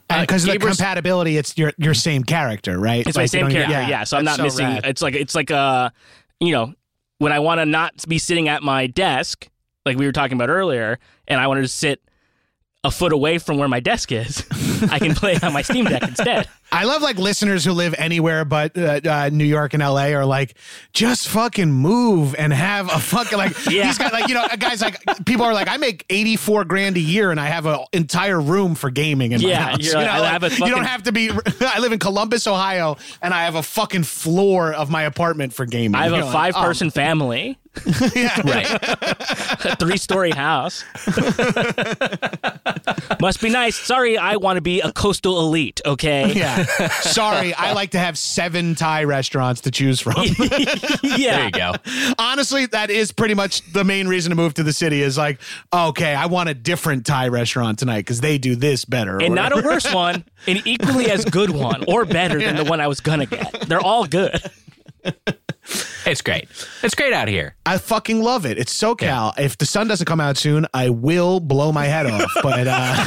Because uh, of the compatibility, it's your your same character, right? It's like, my same character, yeah. yeah. So I'm not so missing. Rad. It's like it's like a, uh, you know, when I want to not be sitting at my desk, like we were talking about earlier, and I wanted to sit a foot away from where my desk is, *laughs* I can play on my Steam Deck instead. I love like listeners who live anywhere but uh, uh, New York and LA are like, just fucking move and have a fucking like *laughs* yeah. these guys like you know guys like people are like I make eighty four grand a year and I have an entire room for gaming in yeah, my house. You know, like, fucking, you don't have to be. *laughs* I live in Columbus, Ohio, and I have a fucking floor of my apartment for gaming. I have you a five like, person oh. family. *laughs* yeah, right. a three story house. *laughs* Must be nice. Sorry, I want to be a coastal elite. Okay. *laughs* Yeah. Sorry, I like to have seven Thai restaurants to choose from. yeah. There you go. Honestly, that is pretty much the main reason to move to the city is like, okay, I want a different Thai restaurant tonight because they do this better. And not a worse one, an equally as good one or better than the one I was going to get. They're all good. It's great. It's great out here. I fucking love it. It's SoCal. Yeah. If the sun doesn't come out soon, I will blow my head off. But uh,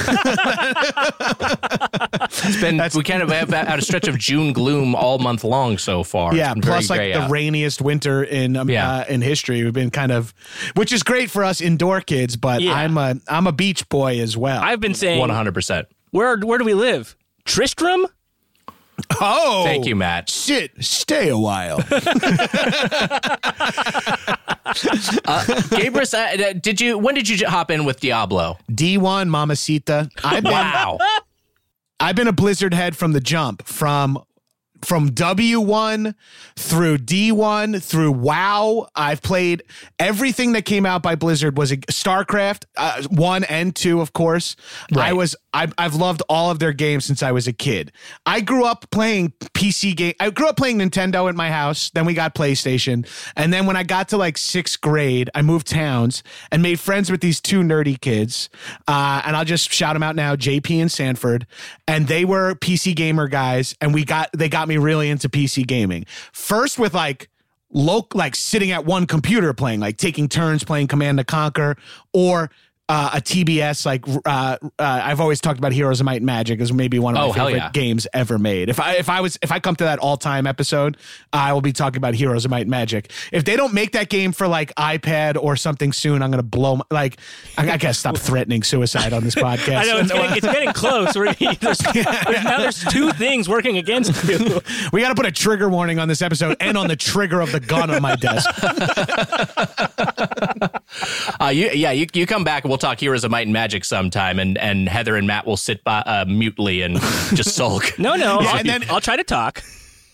*laughs* it's been That's, we kind of have had a stretch of June gloom all month long so far. Yeah, plus like the rainiest winter in um, yeah. uh, in history. We've been kind of, which is great for us indoor kids. But yeah. I'm a I'm a beach boy as well. I've been saying 100. percent Where where do we live? Tristram. Oh, thank you, Matt. Shit, stay a while. *laughs* uh, Gabrus, uh, did you? When did you hop in with Diablo? D one, Mamacita. I've been, wow. *laughs* I've been a Blizzard head from the jump. From from W1 through D1 through WoW. I've played everything that came out by Blizzard was a StarCraft uh, 1 and 2 of course. Right. I was I've, I've loved all of their games since I was a kid. I grew up playing PC game. I grew up playing Nintendo at my house. Then we got PlayStation. And then when I got to like 6th grade, I moved towns and made friends with these two nerdy kids. Uh, and I'll just shout them out now, JP and Sanford. And they were PC gamer guys and we got they got me really into PC gaming. First with like loc like sitting at one computer playing, like taking turns playing Command and Conquer, or uh, a TBS like uh, uh, I've always talked about Heroes of Might and Magic as maybe one of my Oh, hell favorite yeah. games ever made. If I if I was if I come to that all time episode, I will be talking about Heroes of Might and Magic. If they don't make that game for like iPad or something soon, I'm gonna blow. My, like I, I gotta stop threatening suicide on this *laughs* podcast. I know it's getting, it's getting close. *laughs* There's, *laughs* there's, now there's two things working against you. we got to put a trigger warning on this episode and on the trigger of the gun on my desk. Uh, you, yeah, you, you come back we'll talk Heroes of Might and Magic sometime, and, and Heather and Matt will sit by, uh, mutely and *laughs* just sulk. *laughs* No, no. Yeah, I'll, and then- I'll try to talk.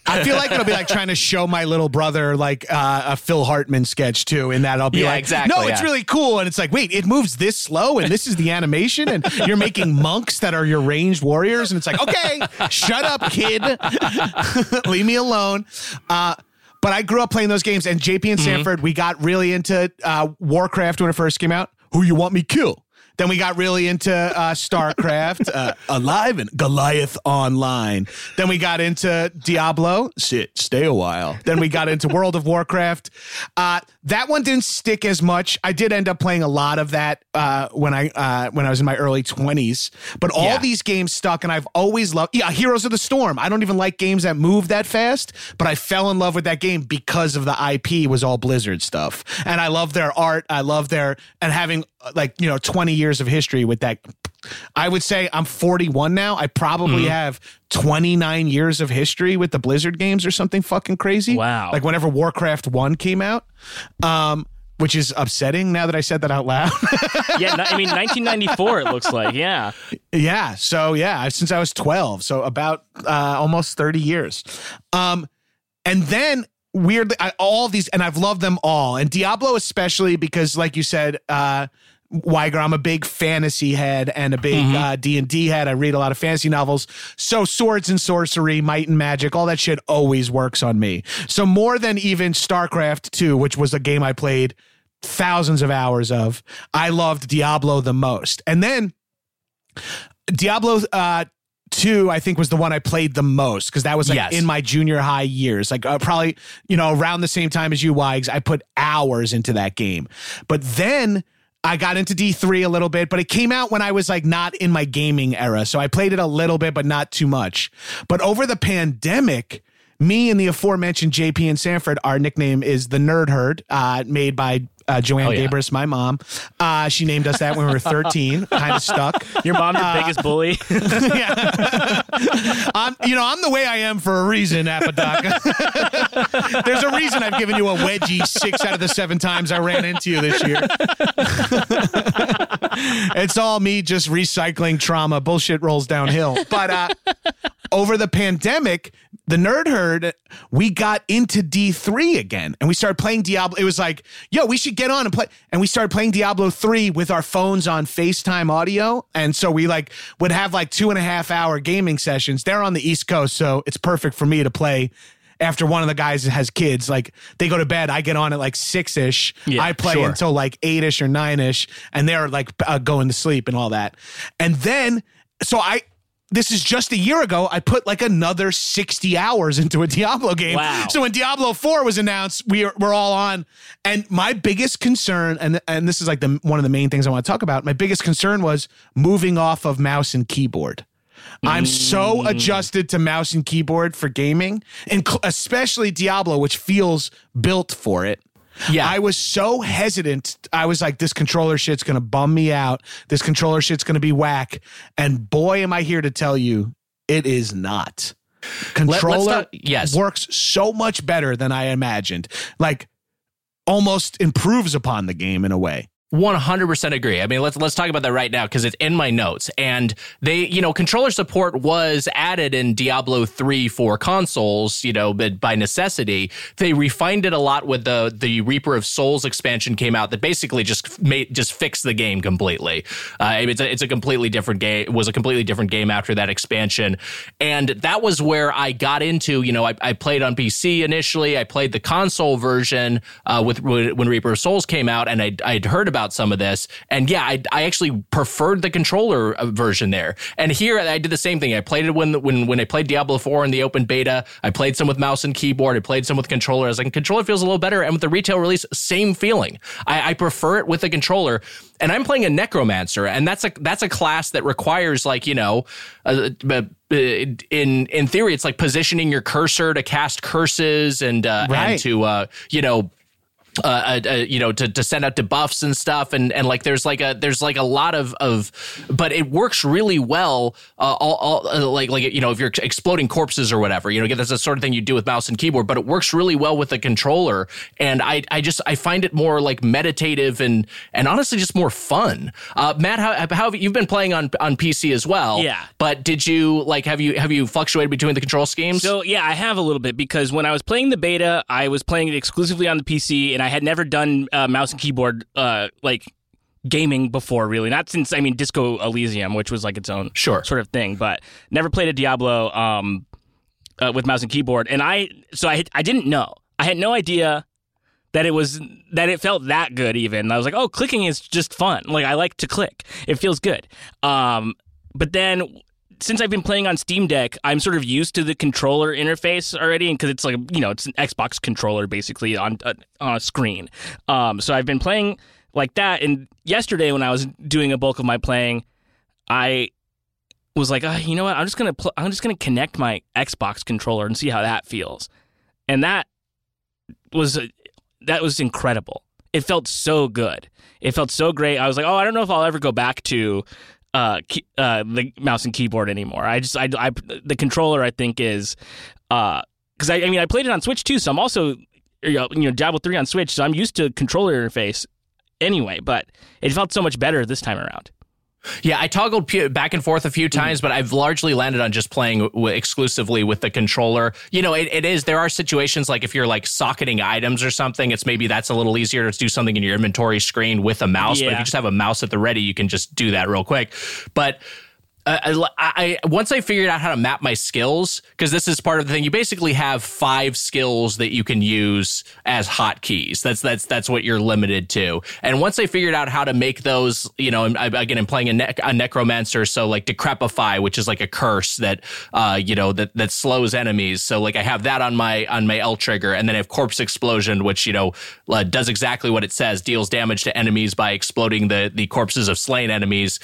I feel like it'll be like trying to show my little brother like uh, a Phil Hartman sketch too. In that I'll be Yeah, like, exactly, no, it's yeah. really cool, and it's like, wait, it moves this slow, and this is the animation, and you're making monks that are your ranged warriors, and it's like, okay, shut up, kid, *laughs* leave me alone. Uh, but I grew up playing those games, and JP and Sanford, we got really into uh, Warcraft when it first came out. Who you want me kill? Then we got really into uh, StarCraft, uh, Alive and Goliath Online. Then we got into Diablo. Sit, stay a while. Then we got into World of Warcraft. Uh, that one didn't stick as much. I did end up playing a lot of that uh, when I uh, when I was in my early twenties. But all Yeah. these games stuck, and I've always loved. Yeah, Heroes of the Storm. I don't even like games that move that fast, but I fell in love with that game because of the IP was all Blizzard stuff, and I love their art. I love their and having uh, like you know twenty years of history with that. I would say I'm 41 now. I probably Mm-hmm. have 29 years of history with the Blizzard games or something fucking crazy. Wow. Like whenever Warcraft 1 came out. Um which is upsetting now that I said that out loud. *laughs* Yeah, I mean 1994. It looks like. Yeah. Yeah. So yeah, since I was 12, so about uh, almost 30 years. Um, and then weirdly, I, all these, and I've loved them all, and Diablo especially because, like you said, uh, Wiger, I'm a big fantasy head and a big uh, D and D head. I read a lot of fantasy novels, so swords and sorcery, might and magic, all that shit always works on me. So more than even StarCraft 2, which was a game I played thousands of hours of, I loved Diablo the most. And then Diablo uh 2 I think was the one I played the most because that was like Yes. in my junior high years like uh, probably you know around the same time as you Wags I put hours into that game but then I got into D3 a little bit but it came out when I was like not in my gaming era. So I played it a little bit but not too much. But over the pandemic me and the aforementioned JP and Sanford, our nickname is the Nerd Herd, uh, made by uh, Joanne Oh, yeah. Gabrus, my mom. Uh, she named us that when we were 13, *laughs* kind of stuck. Your mom, your biggest bully. *laughs* yeah. *laughs* I'm, you know, I'm the way I am for a reason, Apodaca. There's a reason I've given you a wedgie six out of the seven times I ran into you this year. It's all me just recycling trauma. Bullshit rolls downhill. But uh, over the pandemic, the nerd herd, we got into D3 again and we started playing Diablo. It was like, yo, we should get on and play. And we started playing Diablo 3 with our phones on FaceTime audio. And so we like would have like two and a half hour gaming sessions. They're on the East Coast, so it's perfect for me to play. After one of the guys has kids, like they go to bed, I get on at like six ish. Yeah, I play sure. until like eight ish or nine ish, and they're like uh, going to sleep and all that. And then, so I, this is just a year ago, I put like another 60 hours into a *laughs* Diablo game. Wow. So when Diablo 4 was announced, we are, we're all on. And my biggest concern, and, and this is like the one of the main things I want to talk about, my biggest concern was moving off of mouse and keyboard. I'm so mm. adjusted to mouse and keyboard for gaming, and cl- especially Diablo, which feels built for it. Yeah. I was so hesitant. I was like, this controller shit's gonna bum me out. This controller shit's gonna be whack. And boy, am I here to tell you, it is not. Controller talk- yes. works so much better than I imagined. Like almost improves upon the game in a way. 100% agree. I mean, let's let's talk about that right now because it's in my notes. And they, you know, controller support was added in Diablo 3 for consoles, you know, but by necessity. They refined it a lot with the the Reaper of Souls expansion came out that basically just made just fixed the game completely. Uh, it's a, it's a completely different game. It was a completely different game after that expansion, and that was where I got into. You know, I, I played on PC initially. I played the console version uh, with when Reaper of Souls came out, and I I'd heard about about some of this. And yeah, I, I actually preferred the controller uh, version there. And here I did the same thing. I played it when when when I played Diablo 4 in the open beta. I played some with mouse and keyboard. I played some with controller. I was like, controller feels a little better. And with the retail release, same feeling. I, I prefer it with the controller and I'm playing a necromancer, and that's a that's a class that requires like you know, uh, uh in in theory, it's like positioning your cursor to cast curses and uh, right. and to uh, you know uh, uh, uh, you know, to, to send out debuffs and stuff, and and like there's like a there's like a lot of of, but it works really well. Uh, all, all uh, like like you know, if you're exploding corpses or whatever, you know, that's the sort of thing you do with mouse and keyboard. But it works really well with the controller, and I I just I find it more like meditative and and honestly just more fun. Uh, Matt, how how have, you've been playing on on PC as well? Yeah. But did you like have you have you fluctuated between the control schemes? So yeah, I have a little bit because when I was playing the beta, I was playing it exclusively on the PC, and I had never done uh, mouse and keyboard uh, like gaming before, really. Not since I mean Disco Elysium, which was like its own sure sort of thing, but never played a Diablo um, uh, with mouse and keyboard. And I so I I didn't know. I had no idea that it was that it felt that good. Even I was like, oh, clicking is just fun. Like I like to click. It feels good. Um, but then since I've been playing on Steam Deck, I'm sort of used to the controller interface already, because it's like you know it's an Xbox controller basically on uh, on a screen. Um, so I've been playing like that. And yesterday, when I was doing a bulk of my playing, I was like, oh, you know what? I'm just gonna pl- I'm just gonna connect my Xbox controller and see how that feels. And that was uh, that was incredible. It felt so good. It felt so great. I was like, oh, I don't know if I'll ever go back to uh, key, uh, the mouse and keyboard anymore. I just I, I the controller I think is because uh, I, I mean I played it on Switch too, so I'm also you know Diablo three on Switch, so I'm used to controller interface anyway. But it felt so much better this time around. Yeah, I toggled back and forth a few mm-hmm. times, but I've largely landed on just playing w- exclusively with the controller. You know, it, it is, there are situations like if you're like socketing items or something, it's maybe that's a little easier to do something in your inventory screen with a mouse. Yeah. But if you just have a mouse at the ready, you can just do that real quick. But I, I, once I figured out how to map my skills because this is part of the thing. You basically have five skills that you can use as hotkeys. That's that's that's what you're limited to. And once I figured out how to make those, you know, I, again, I'm playing a, ne- a necromancer, so like decrepify, which is like a curse that, uh, you know, that that slows enemies. So like I have that on my on my L trigger, and then I have corpse explosion, which you know uh, does exactly what it says, deals damage to enemies by exploding the the corpses of slain enemies.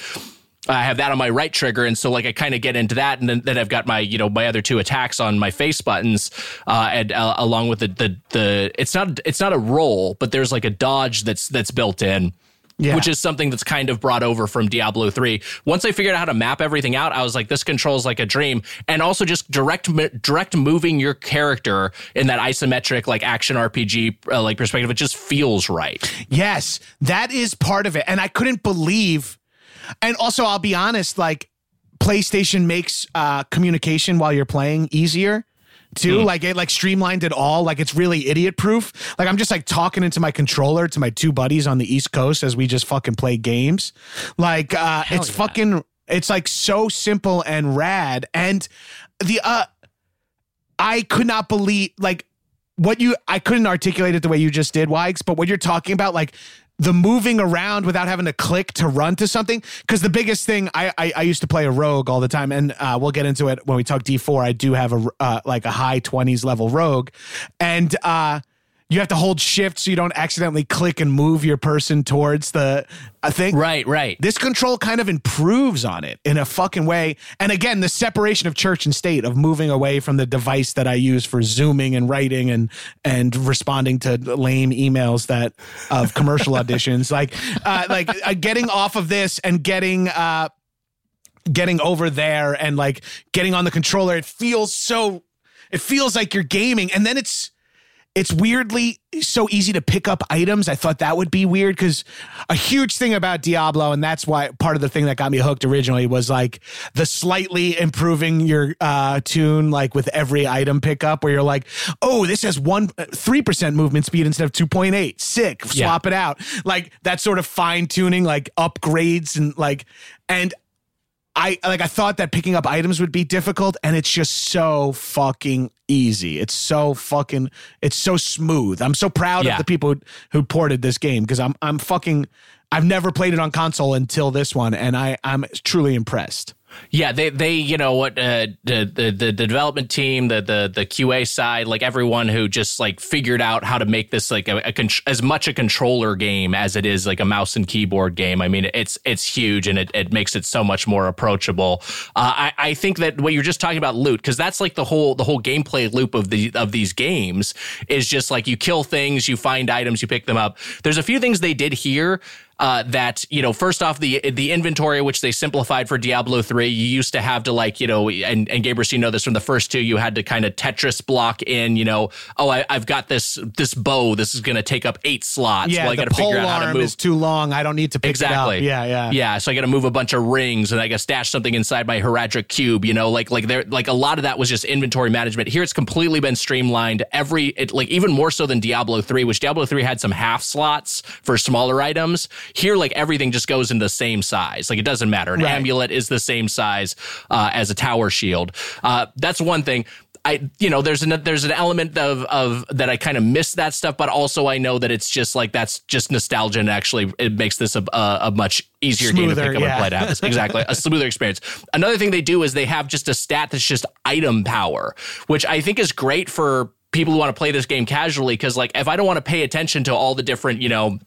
I have that on my right trigger, and so like I kind of get into that, and then, then I've got my you know my other two attacks on my face buttons, uh, and uh, along with the, the the it's not it's not a roll, but there's like a dodge that's that's built in. Yeah. Which is something that's kind of brought over from Diablo 3. Once I figured out how to map everything out, I was like, this controls like a dream. And also just direct, direct moving your character in that isometric, like action RPG, uh, like perspective, it just feels right. Yes, that is part of it. And I couldn't believe and also, I'll be honest, like PlayStation makes uh, communication while you're playing easier too. Mm. Like it like streamlined it all. Like it's really idiot proof. Like I'm just like talking into my controller to my two buddies on the East Coast as we just fucking play games. Like uh Hell it's yeah. fucking it's like so simple and rad. And the uh I could not believe like what you I couldn't articulate it the way you just did, Wags, but what you're talking about, like the moving around without having to click to run to something. Because the biggest thing, I, I, I used to play a rogue all the time, and uh, we'll get into it when we talk D four. I do have a uh, like a high twenties level rogue, and uh, you have to hold shift so you don't accidentally click and move your person towards the a thing. Right, right. This control kind of improves on it in a fucking way. And again, the separation of church and state of moving away from the device that I use for zooming and writing and and responding to lame emails that of commercial *laughs* auditions. Like uh, like uh, getting off of this and getting uh getting over there and like getting on the controller. It feels so it feels like you're gaming and then it's it's weirdly so easy to pick up items. I thought that would be weird because a huge thing about Diablo, and that's why part of the thing that got me hooked originally was like the slightly improving your uh, tune, like with every item pickup, where you're like, oh, this has one three percent movement speed instead of two point eight. Sick, swap yeah. it out. Like that sort of fine tuning, like upgrades and like, and I like I thought that picking up items would be difficult and it's just so fucking easy. It's so fucking it's so smooth. I'm so proud Yeah. of the people who, who ported this game because I'm I'm fucking I've never played it on console until this one and I I'm truly impressed. Yeah, they they you know what uh, the, the the development team, the the the QA side, like everyone who just like figured out how to make this like a, a con- as much a controller game as it is like a mouse and keyboard game. I mean, it's it's huge and it, it makes it so much more approachable. Uh, I I think that what you're just talking about loot because that's like the whole the whole gameplay loop of the of these games is just like you kill things, you find items, you pick them up. There's a few things they did here uh, that you know first off the the inventory which they simplified for Diablo 3 you used to have to like you know and and Gabrus you know this from the first two you had to kind of Tetris block in you know oh I, I've got this this bow this is going to take up eight slots Yeah, well I the got to pole figure out how to move is too long. I don't need to pick Exactly. it up. Yeah, yeah. Yeah. So I got to move a bunch of rings and I got to stash something inside my Horadric cube. You know, like like there like a lot of that was just inventory management. Here it's completely been streamlined. Every it like even more so than Diablo three, which Diablo three had some half slots for smaller items. Here, like everything just goes in the same size. Like it doesn't matter. An Right. amulet is the same size uh, as a tower shield. Uh, that's one thing. I you know there's an there's an element of of that I kind of miss that stuff, but also I know that it's just like that's just nostalgia and actually it makes this a a, a much easier game to pick up yeah. and play to have exactly a smoother experience. Another thing they do is they have just a stat that's just item power, which I think is great for people who want to play this game casually because like if I don't want to pay attention to all the different you know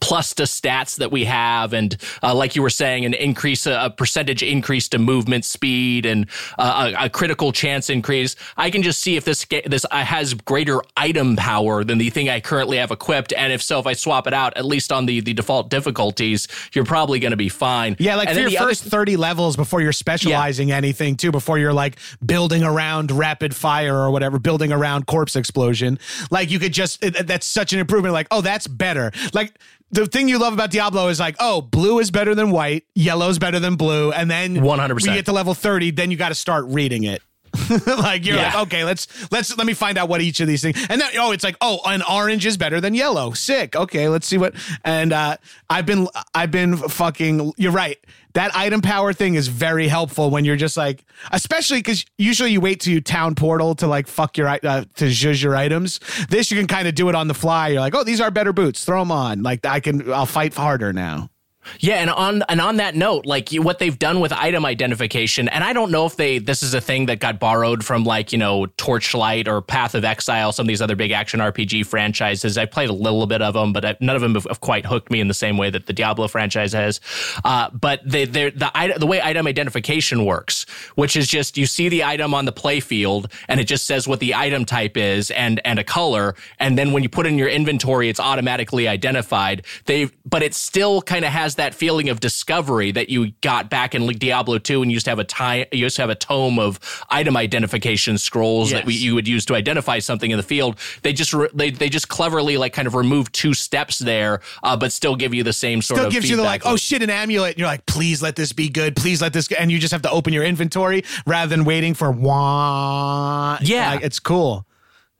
plus the stats that we have and uh, like you were saying an increase a, percentage increase to movement speed and uh, a, a critical chance increase i can just see if this this uh, has greater item power than the thing i currently have equipped and if so if i swap it out at least on the the default difficulties you're probably going to be fine Yeah, like and for your the other first 30 levels before you're specializing anything too, before you're like building around rapid fire or whatever, building around corpse explosion. Like you could just, that's such an improvement. Like, oh, that's better. Like, the thing you love about Diablo is like, oh, blue is better than white, yellow's better than blue, and then 100%. when you get to level 30, then you got to start reading it. *laughs* like you're Yeah. like, okay, let's let's let me find out what each of these things. And then oh, it's like, oh, an orange is better than yellow. Sick. Okay, let's see what. And uh, I've been I've been fucking. You're right. That item power thing is very helpful when you're just like, especially because usually you wait to you town portal to like fuck your i- uh, to zhuzh your items. This you can kind of do it on the fly. You're like, oh, these are better boots. Throw them on. Like I can. I'll fight harder now. Yeah, and on and on that note, like what they've done with item identification, and I don't know if they this is a thing that got borrowed from like you know Torchlight or Path of Exile, some of these other big action RPG franchises. I played a little bit of them, but none of them have, quite hooked me in the same way that the Diablo franchise has. Uh, but they, the the way item identification works, which is just you see the item on the play field, and it just says what the item type is and and a color, and then when you put it in your inventory, it's automatically identified. They but it still kind of has that feeling of discovery that you got back in like Diablo 2 and you used to have a time you used to have a tome of item identification scrolls that we, you would use to identify something in the field. They just re, they they just cleverly like kind of remove two steps there, uh, but still give you the same sort Still of gives you the like, oh shit, an amulet. And you're like, please let this be good. Please let this, go. and you just have to open your inventory rather than waiting for wah. Yeah. Like, it's cool.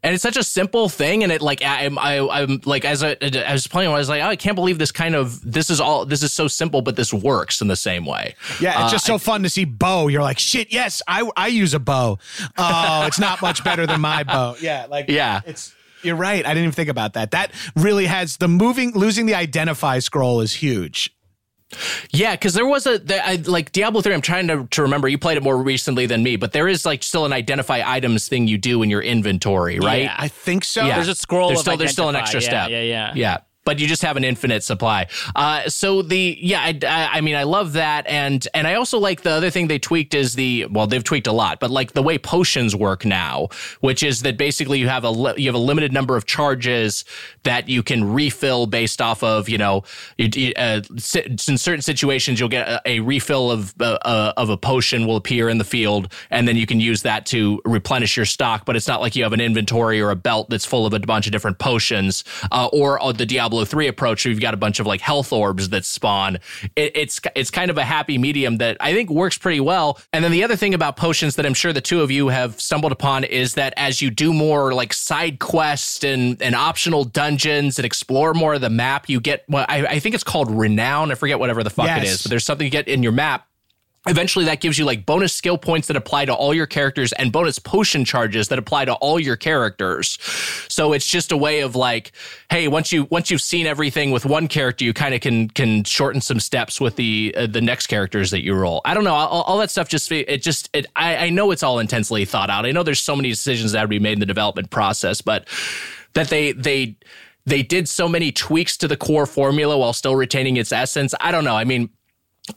And it's such a simple thing and it like I, I'm I, I'm like as I, I was playing I was like oh, I can't believe this kind of this is all this is so simple but this works in the same way Yeah, it's Uh, just so fun to see bow. You're like, shit, yes, I I use a bow. Oh, it's not much better than my bow. Yeah, like *laughs* Yeah. it's you're right. I didn't even think about that. That really has the moving losing the identify scroll is huge. Yeah, because there was a the, I, like Diablo three. I'm trying to, to remember. You played it more recently than me, but there is like still an identify items thing you do in your inventory, right? Yeah. I think so. Yeah. There's a scroll There's of still there's still an extra Yeah, step. yeah, yeah. yeah. But you just have an infinite supply. Uh, so the yeah, I, I, I mean, I love that, and and I also like the other thing they tweaked is the well, they've tweaked a lot, but like the way potions work now, which is that basically you have a you have a limited number of charges that you can refill based off of you know you, uh, in certain situations you'll get a, a refill of uh, uh, of a potion will appear in the field, and then you can use that to replenish your stock. But it's not like you have an inventory or a belt that's full of a bunch of different potions, uh, or uh, the Diablo three approach where you've got a bunch of like health orbs that spawn. It, it's it's kind of a happy medium that I think works pretty well. And then the other thing about potions that I'm sure the two of you have stumbled upon is that as you do more like side quests and and optional dungeons and explore more of the map, you get well, I, I think it's called renown. I forget whatever the fuck it Yes. is, but there's something you get in your map eventually that gives you like bonus skill points that apply to all your characters and bonus potion charges that apply to all your characters. So it's just a way of like hey once you once you've seen everything with one character you kind of can can shorten some steps with the uh, the next characters that you roll. I don't know all, all that stuff just it just it I, I know it's all intensely thought out. I know there's so many decisions that have to be made in the development process but that they they they did so many tweaks to the core formula while still retaining its essence. I don't know i mean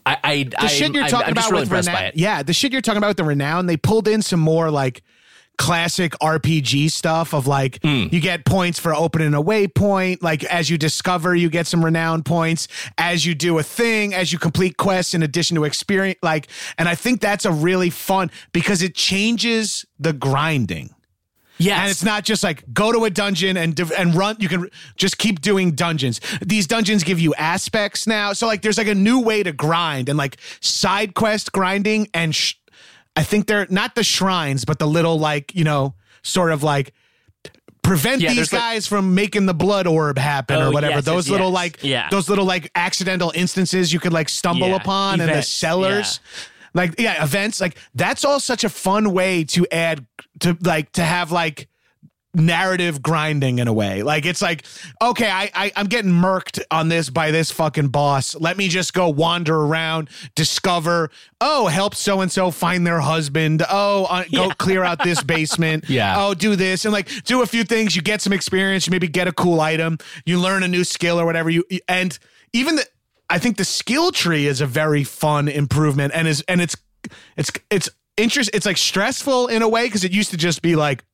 I, I the I, shit you're I'm- talking I'm about really with renown, yeah, the shit you're talking about with the renown, they pulled in some more like classic RPG stuff of like Hmm. you get points for opening a waypoint, like as you discover, you get some renown points as you do a thing, as you complete quests in addition to experience like and I think that's a really fun because it changes the grinding. Yes. And it's not just like go to a dungeon and and run. You can just keep doing dungeons. These dungeons give you aspects now. So like there's like a new way to grind and like side quest grinding and sh- I think they're not the shrines, but the little like you know sort of like prevent Yeah, these there's, like- guys from making the blood orb happen Oh, or whatever. yes, those yes, little yes. like Yeah. those little like accidental instances you could like stumble Yeah, upon and the cellars. Like yeah, events like that's all such a fun way to add to like to have like narrative grinding in a way. Like it's like, okay, I, I I'm getting murked on this by this fucking boss. Let me just go wander around, discover. Oh, help so and so find their husband. Oh, uh, go clear out this *laughs* basement. Yeah. Oh, do this and like do a few things. You get some experience. You maybe get a cool item. You learn a new skill or whatever. You and even the. I think the skill tree is a very fun improvement and is and it's it's it's interest it's like stressful in a way because it used to just be like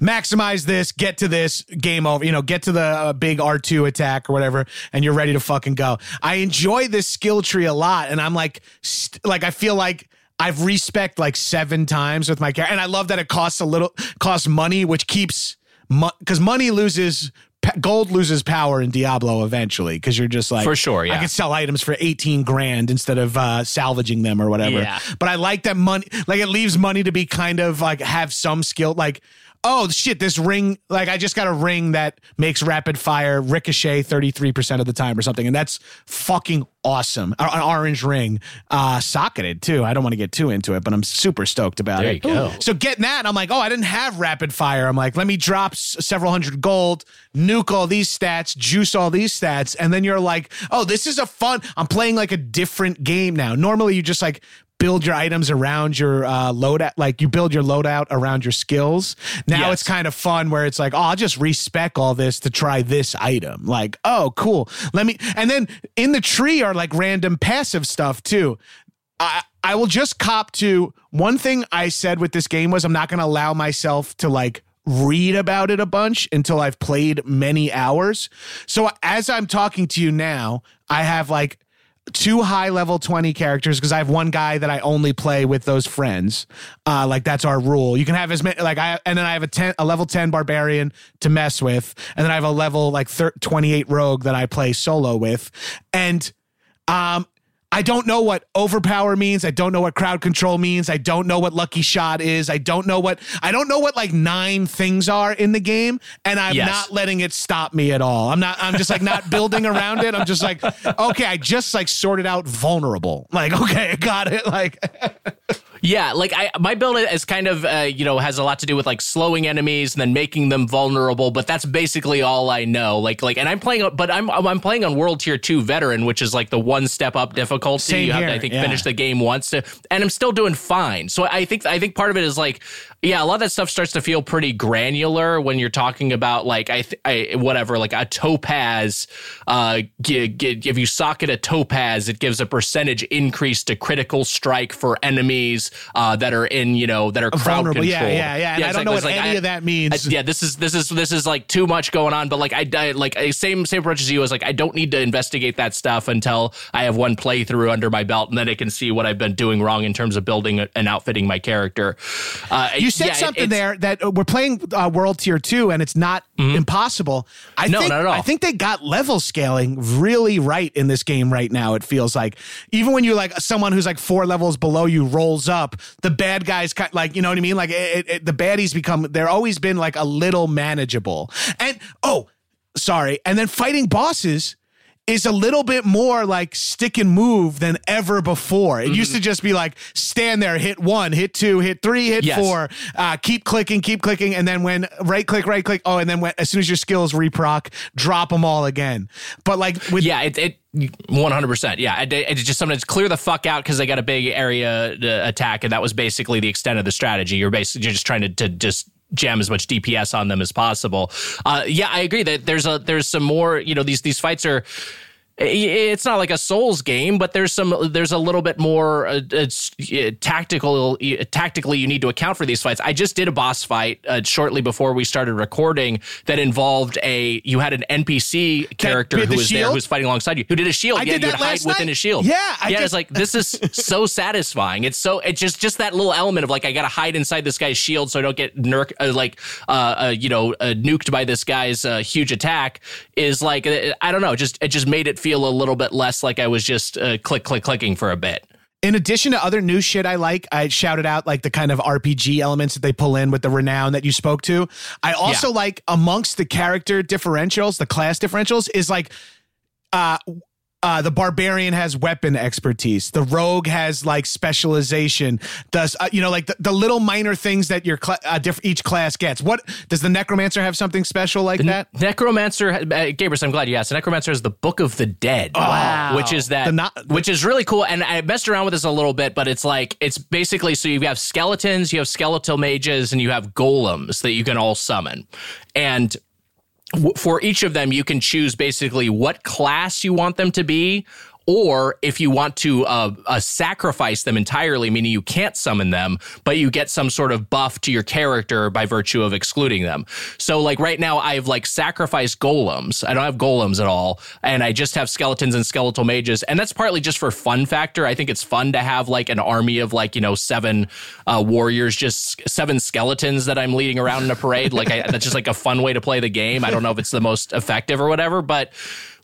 maximize this, get to this, game over, you know, get to the uh, big R2 attack or whatever, and you're ready to fucking go. I enjoy this skill tree a lot, and I'm like, st- like, I feel like I've respec like seven times with my character, and I love that it costs a little, costs money, which keeps, because money loses. Gold loses power in Diablo eventually because you're just like For sure, Yeah. I could sell items for eighteen grand instead of uh, salvaging them or whatever. Yeah. But I like that money. Like it leaves money to be kind of like have some skill. Like oh shit, this ring. Like I just got a ring that makes rapid fire ricochet thirty three percent of the time or something, and that's fucking awesome. An orange ring, uh, socketed too. I don't want to get too into it, but I'm super stoked about There it. you go. So getting that, I'm like, oh, I didn't have rapid fire. I'm like, let me drop s- several hundred gold, nuke all these stats, juice all these stats, and then you're like, oh, this is a fun. I'm playing like a different game now. Normally, you just like build your items around your uh, loadout, like you build your loadout around your skills. Now Yes. it's kind of fun where it's like, oh, I'll just respec all this to try this item. Like, oh, cool. Let me, and then in the tree are like random passive stuff too. I, I will just cop to one thing I said with this game was I'm not going to allow myself to like read about it a bunch until I've played many hours. So as I'm talking to you now, I have like two high level 20 characters because I have one guy that I only play with those friends. Uh, like that's our rule. You can have as many like I and then I have a 10 a level 10 barbarian to mess with and then I have a level like thir- 28 rogue that I play solo with. And um I don't know what overpower means. I don't know what crowd control means. I don't know what lucky shot is. I don't know what I don't know what like nine things are in the game and I'm Yes. not letting it stop me at all. I'm not I'm just like not building around it. I'm just like okay, I just like sorted out vulnerable. Like okay, I *laughs* got it. Like *laughs* Yeah, like I my build is kind of uh, you know has a lot to do with like slowing enemies and then making them vulnerable, but that's basically all I know. Like like and I'm playing but I'm I'm playing on world tier 2 veteran, which is like the one step up difficulty. Same you have to I think yeah. finish the game once to and I'm still doing fine. So I think I think part of it is like yeah, a lot of that stuff starts to feel pretty granular when you're talking about like I, th- I whatever like a topaz uh g- g- if you socket a topaz it gives a percentage increase to critical strike for enemies uh that are in you know that are crowd vulnerable. Yeah, controlled. yeah, yeah. And I don't know what. It's any I- of that means. I- yeah, this is this is this is like too much going on. But like I, I like same same approach as you. is like I don't need to investigate that stuff until I have one playthrough under my belt, and then I can see what I've been doing wrong in terms of building and outfitting my character. Uh, You said yeah, something it's- there that uh, we're playing uh, World Tier Two, and it's not impossible. I No, think, not at all. I think they got level scaling really right in this game right now. It feels like even when you like someone who's like four levels below you rolls up, the bad guys kind like you know what I mean. Like it, it, it- the baddies become they're always been like a little manageable. And oh, sorry, and then fighting bosses is a little bit more like stick and move than ever before. It Mm-hmm. used to just be like stand there, hit one, hit two, hit three, hit Yes. four, uh, keep clicking, keep clicking, and then when right click, right click, oh, and then when as soon as your skills reproc, drop them all again. But like with Yeah, it, it 100%. Yeah, it, it's just sometimes clear the fuck out because they got a big area attack, and that was basically the extent of the strategy. You're basically you're just trying to, to just jam as much DPS on them as possible. Uh, yeah, I agree that there's a there's some more. You know, these these fights are. It's not like a Souls game, but there's some. There's a little bit more uh, uh, tactical. uh, Tactically, you need to account for these fights. I just did a boss fight uh, shortly before we started recording that involved a. You had an NPC character who the was there who was fighting alongside you, who did a shield. I yeah, did you that last within a shield. Yeah, I yeah. just- It's like this is *laughs* so satisfying. It's so it's just just that little element of like I got to hide inside this guy's shield so I don't get nerk uh, like uh, uh you know uh, nuked by this guy's uh, huge attack is like uh, I don't know. Just it just made it feel a little bit less like I was just uh, click click clicking for a bit. in addition to other new shit I like, I shouted out like the kind of RPG elements that they pull in with the renown that you spoke to. I also Yeah. like amongst the character differentials, the class differentials is like uh uh, the barbarian has weapon expertise. The rogue has like specialization. Does uh, you know like the, the little minor things that your cla uh, diff- each class gets? What does the necromancer have something special like that? Necromancer, uh, Gabrus, I'm glad you asked. Necromancer is the Book of the Dead, Wow. which is that, The not- which is really cool. And I messed around with this a little bit, but it's like it's basically so you have skeletons, you have skeletal mages, and you have golems that you can all summon, and w- for each of them, you can choose basically what class you want them to be. Or if you want to uh, uh, sacrifice them entirely, meaning you can't summon them, but you get some sort of buff to your character by virtue of excluding them. So, like right now, I've like sacrificed golems. I don't have golems at all, and I just have skeletons and skeletal mages, and that's partly just for fun factor. I think it's fun to have like an army of like you know seven uh, warriors, just seven skeletons that I'm leading around in a parade. Like I, that's just like a fun way to play the game. I don't know if it's the most effective or whatever, but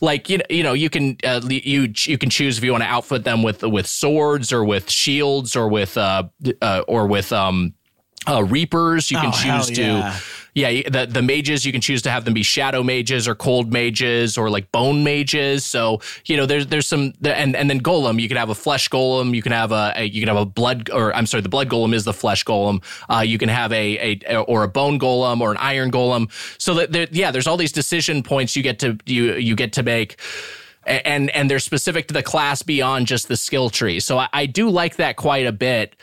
like you know, you know you can uh, you you can choose if you want to outfit them with with swords or with shields or with uh, uh or with um uh, reapers. You can Oh, choose yeah. to yeah the the mages you can choose to have them be shadow mages or cold mages or like bone mages. So you know there's there's some and and then golem you can have a flesh golem you can have a, a you can have a blood or I'm sorry the blood golem is the flesh golem. Uh, you can have a a or a bone golem or an iron golem. So that there, yeah there's all these decision points you get to you you get to make and and they're specific to the class beyond just the skill tree. So I, I do like that quite a bit.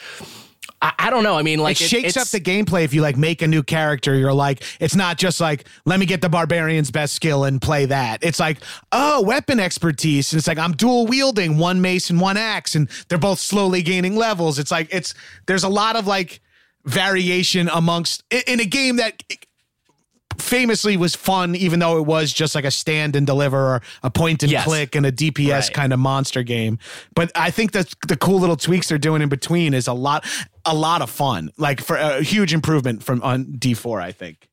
I, I don't know. I mean, like it shakes it's, up the gameplay if you like make a new character. You're like, it's not just like, let me get the barbarian's best skill and play that. It's like, oh, weapon expertise. And it's like, I'm dual wielding one mace and one axe, and they're both slowly gaining levels. It's like, it's, there's a lot of like variation amongst, in, in a game that famously was fun, even though it was just like a stand and deliver or a point and Yes. click and a DPS Right. kind of monster game. But I think that the cool little tweaks they're doing in between is a lot, a lot of fun. Like for a huge improvement from on D4, I think.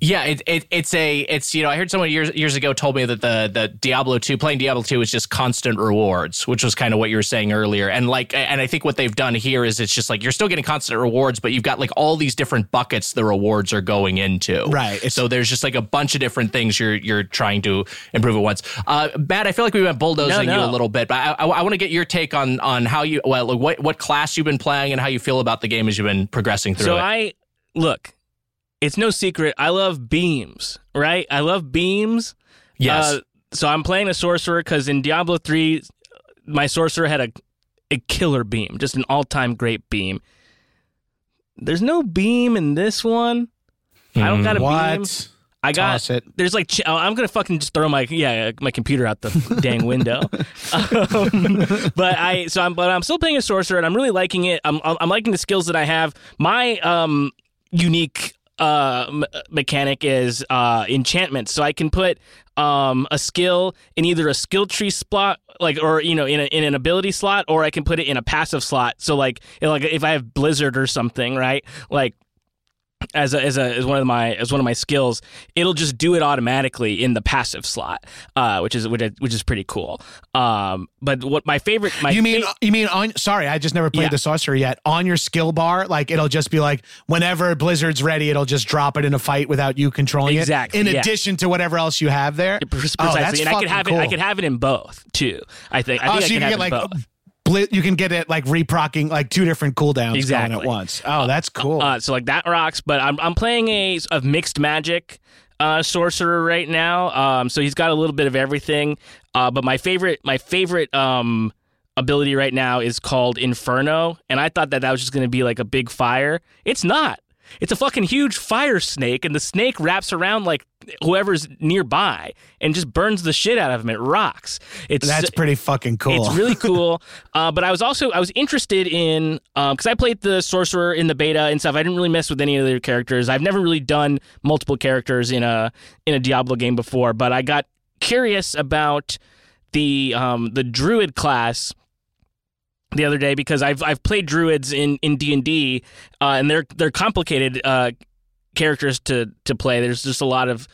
Yeah, it, it it's a it's you know I heard someone years years ago told me that the the Diablo two playing Diablo two is just constant rewards, which was kind of what you were saying earlier, and like and I think what they've done here is it's just like you're still getting constant rewards, but you've got like all these different buckets the rewards are going into. Right. So there's just like a bunch of different things you're you're trying to improve at once. Uh, Matt, I feel like we went bulldozing No, you a little bit, but I, I, I want to get your take on on how you well like what what class you've been playing and how you feel about the game as you've been progressing through it. So it. I look, it's no secret. I love beams, right? I love beams. yes. Uh, so I'm playing a sorcerer because in Diablo three, my sorcerer had a a killer beam, just an all time great beam. There's no beam in this one. I don't got a beam. What? I got Toss it. there's like ch- I'm gonna fucking just throw my yeah my computer out the *laughs* dang window. um, but I so I'm but I'm still playing a sorcerer and I'm really liking it. I'm I'm liking the skills that I have. My um unique uh m- mechanic is uh enchantment. So i can put um a skill in either a skill tree slot like or you know in, a, in an ability slot or i can put it in a passive slot. So like like if i have blizzard or something right? Like as a, as a as one of my as one of my skills, it'll just do it automatically in the passive slot, uh, which is which, is- which is pretty cool. Um, but what my favorite my You mean fa- you mean on? Sorry, I just never played Yeah. the sorcerer yet. On your skill bar, like it'll just be like whenever Blizzard's ready, it'll just drop it in a fight without you controlling Exactly, it. In yeah. addition to whatever else you have there. precisely, Oh, that's and I could have it. I could have it in both too. I think. I Oh, think so I you can get like both. Bli- you can get it like reprocking like two different cooldowns going at once. Oh, that's cool. Uh, so like that rocks. But I'm I'm playing a, a mixed magic uh, sorcerer right now. Um, so he's got a little bit of everything. Uh, but my favorite my favorite um ability right now is called Inferno, and I thought that that was just going to be like a big fire. It's not. It's a fucking huge fire snake, and the snake wraps around like whoever's nearby and just burns the shit out of him. It rocks. It's that's pretty fucking cool. it's really cool. *laughs* Uh, but I was also I was interested in because I played the sorcerer in the beta and stuff. I didn't really mess with any of the characters. I've never really done multiple characters in a in a Diablo game before. But I got curious about the um, the druid class the other day because I've I've played druids in in D and D, uh, and they're they're complicated uh, characters to to play. There's just a lot of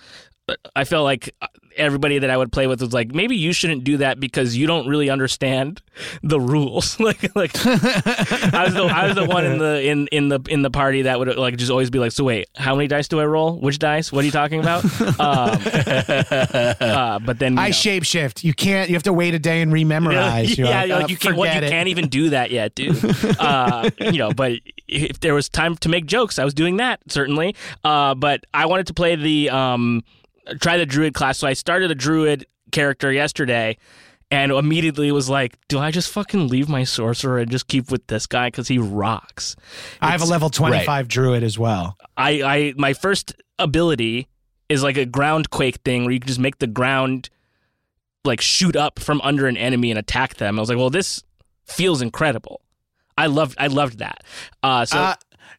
I felt like everybody that I would play with was like, maybe you shouldn't do that because you don't really understand the rules. *laughs* like, like I was the I was the one in the in in the in the party that would like just always be like, so wait, how many dice do I roll? Which dice? What are you talking about? *laughs* um, uh, but then I know. shapeshift. You can't. You have to wait a day and rememorize. *laughs* You're yeah, like, uh, you can't. What, you it. can't even do that yet, dude. uh, you know, but if there was time to make jokes, I was doing that certainly. Uh, but I wanted to play the um, try the druid class, so I started a druid character yesterday. And immediately was like, do I just fucking leave my sorcerer and just keep with this guy because he rocks? I have a level 25 druid as well. I, I my first ability is like a ground quake thing where you can just make the ground like shoot up from under an enemy and attack them. I was like, well, this feels incredible. I loved I loved that. Uh, so uh,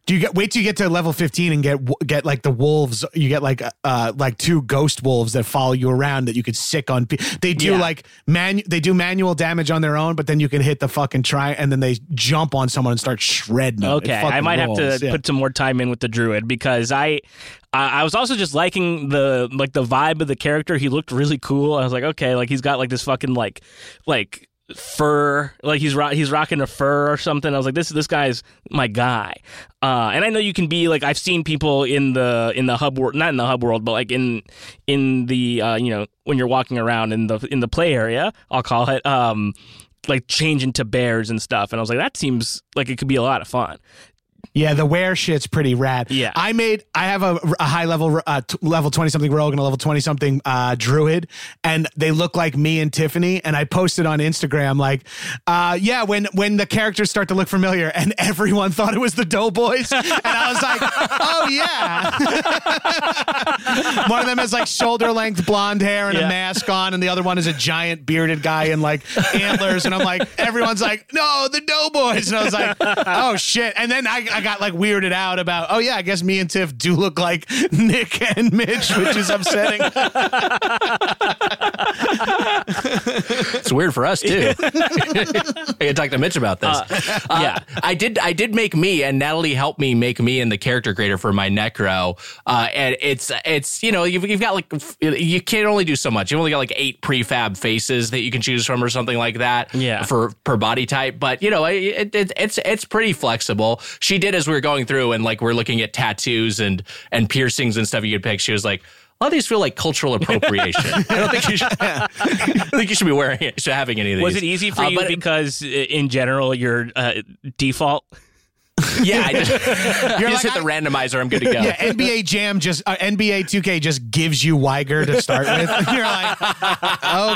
do you get wait till you get to level 15 and get get like the wolves you get like uh like two ghost wolves that follow you around that you could sick on pe- they do Yeah. like man they do manual damage on their own but then you can hit the fucking try and then they jump on someone and start shredding them. Okay, I might have to yeah. put some more time in with the druid because I, I I was also just liking the like the vibe of the character. He looked really cool. I was like, okay, like he's got like this fucking like like fur, like he's ro- he's rocking a fur or something. I was like, this this guy's my guy. Uh, and I know you can be like I've seen people in the in the hub world, not in the hub world, but like in in the uh, you know when you're walking around in the in the play area, I'll call it. Um, like change into bears and stuff, and I was like, that seems like it could be a lot of fun. Yeah, the wear shit's pretty rad. Yeah. I made I have a, a high level uh, t- level 20 something rogue and a level 20 something uh druid and they look like me and Tiffany and I posted on Instagram like uh yeah, when when the characters start to look familiar and *laughs* everyone thought it was the Doughboys and I was like, *laughs* "Oh yeah." *laughs* one of them has like shoulder length blonde hair and Yeah. a mask on and the other one is a giant bearded guy and like antlers and I'm like everyone's like, "No, the Doughboys." And I was like, "Oh shit." And then I, I got like weirded out about, "Oh yeah, I guess me and Tiff do look like *laughs* Nick and Mitch," which is upsetting. It's weird for us too. *laughs* I can talk to Mitch about this. Uh, yeah. I did. I did make me, and Natalie helped me make me in the character creator for my Necro. Uh, and it's it's you know you've, you've got like you can't only do so much. You've only got like eight prefab faces that you can choose from, or something like that. Yeah. For per body type, but you know it, it, it's it's pretty flexible. She did as we were going through, and like we're looking at tattoos and and piercings and stuff you could pick. She was like. A lot of these feel like cultural appropriation. *laughs* I don't think you should. I think you should be wearing it, should having any of these. Was it easy for Uh, you but- because, uh, in general, your uh, default? *laughs* Yeah, I just, *laughs* you just like, hit the randomizer. I'm good to go. Yeah, NBA Jam just uh, NBA 2K just gives you Wiger to start with. You're like,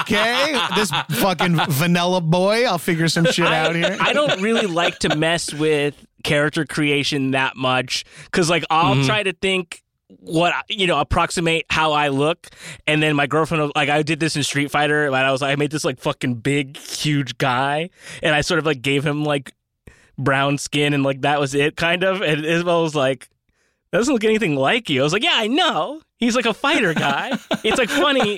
okay, this fucking vanilla boy. I'll figure some shit out here. I don't really like to mess with character creation that much because, like, I'll Mm-hmm. try to think what you know approximate how I look, and then my girlfriend like I did this in Street Fighter, and I was like I made this like fucking big huge guy, and I sort of like gave him like brown skin, and like that was it, kind of, and Isabel was like. That doesn't look anything like you. I was like, yeah, I know. He's like a fighter guy. *laughs* it's like funny.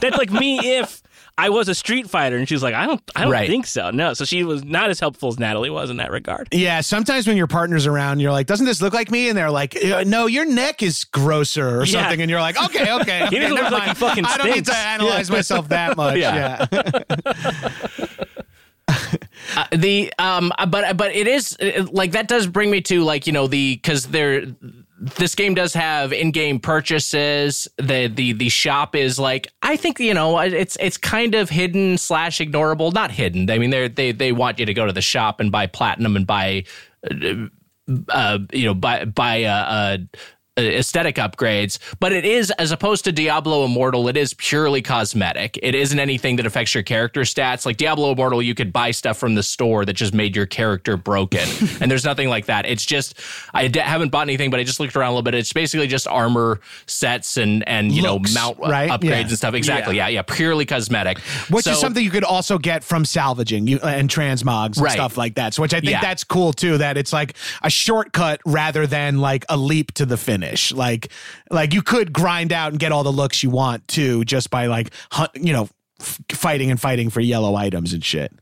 That's like me if I was a Street Fighter, and she was like, I don't, I don't Right. think so. No, so she was not as helpful as Natalie was in that regard. Yeah, sometimes when your partner's around, you're like, "Doesn't this look like me?" And they're like, "Uh, "No, your neck is grosser or Yeah. something." And you're like, "Okay, okay, *laughs* okay doesn't never look like he fucking I don't need to stinks." analyze myself that *laughs* much." Yeah. yeah. *laughs* Uh, the um but but it is uh, like that does bring me to like you know the because there this game does have in-game purchases. The the the shop is like i think you know it's it's kind of hidden slash ignorable. Not hidden. I mean they they they want you to go to the shop and buy platinum and buy uh, you know, buy buy uh, uh, aesthetic upgrades, but it is as opposed to Diablo Immortal, it is purely cosmetic. It isn't anything that affects your character stats. Like Diablo Immortal, you could buy stuff from the store that just made your character broken, *laughs* and there's nothing like that. It's just I d- haven't bought anything, but I just looked around a little bit. It's basically just armor sets and and you Looks, know mount uh, right? upgrades Yeah. and stuff. Exactly, yeah, yeah, purely cosmetic. Which is something you could also get from salvaging you, and transmogs and Right. stuff like that. So, which I think Yeah. that's cool too. That it's like a shortcut rather than like a leap to the finish. Like, like you could grind out and get all the looks you want too, just by like, hunt, you know, f- fighting and fighting for yellow items and shit.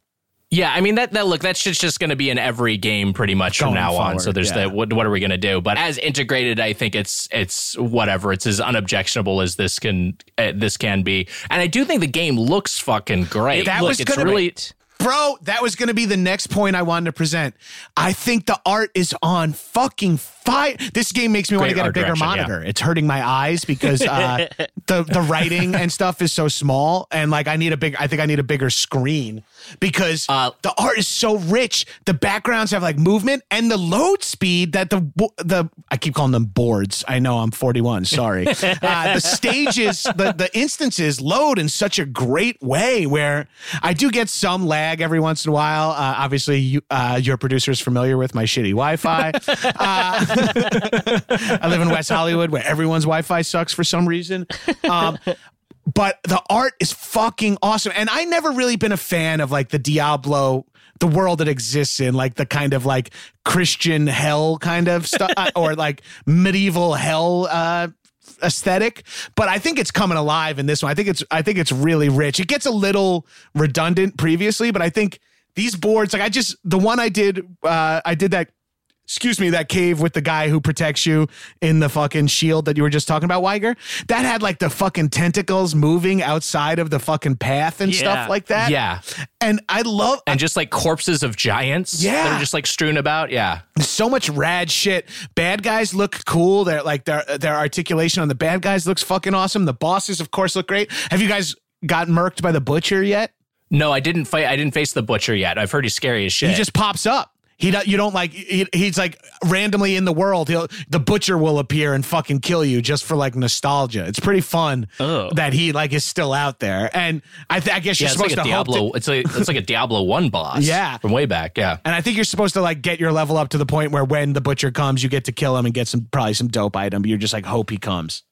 Yeah, I mean that that look that's just just going to be in every game pretty much from Going now on. So there's yeah. the what, what are we going to do? But as integrated, I think it's it's whatever. It's as unobjectionable as this can uh, this can be, and I do think the game looks fucking great. That Look, was it's gonna be- really Bro, that was going to be the next point I wanted to present. I think the art is on fucking fire. This game makes me want to get a bigger direction, monitor. It's hurting my eyes because uh, *laughs* the the writing and stuff is so small, and like I need a big. I think I need a bigger screen because Uh, the art is so rich. The backgrounds have like movement and the load speed that the the I keep calling them boards. I know I'm 41. Sorry. *laughs* uh, the stages, the the instances load in such a great way where I do get some lag every once in a while. Uh, obviously, you, uh, your producer is familiar with my shitty Wi-Fi. *laughs* I live in West Hollywood where everyone's Wi-Fi sucks for some reason. Um, but the art is fucking awesome. And I never really been a fan of like the Diablo, the world it exists in, like the kind of like Christian hell kind of stuff, uh, or like medieval hell uh, aesthetic. But I think it's coming alive in this one. I think it's I think it's really rich. It gets a little redundant previously, but I think these boards, like I just the one I did, uh, I did that excuse me, that cave with the guy who protects you in the fucking shield that you were just talking about, Wiger, that had like the fucking tentacles moving outside of the fucking path and Yeah. stuff like that. yeah, And I love and just like corpses of giants Yeah. that are just like strewn about. Yeah, so much rad shit. Bad guys look cool. They're like their their articulation on the bad guys looks fucking awesome. The bosses, of course, look great. Have you guys got murked by the butcher yet? no, I didn't fight. I didn't face the butcher yet. I've heard he's scary as shit. He just pops up. He do, you don't like he, he's like randomly in the world. He'll the butcher will appear and fucking kill you just for like nostalgia. It's pretty fun Oh. that he like is still out there. And I, th- I guess yeah, you're like supposed a to hope Diablo. to- it's like it's like a *laughs* Diablo one boss. Yeah. from way back. Yeah. and I think you're supposed to like get your level up to the point where when the butcher comes, you get to kill him and get some probably some dope item. But you're just like hope he comes.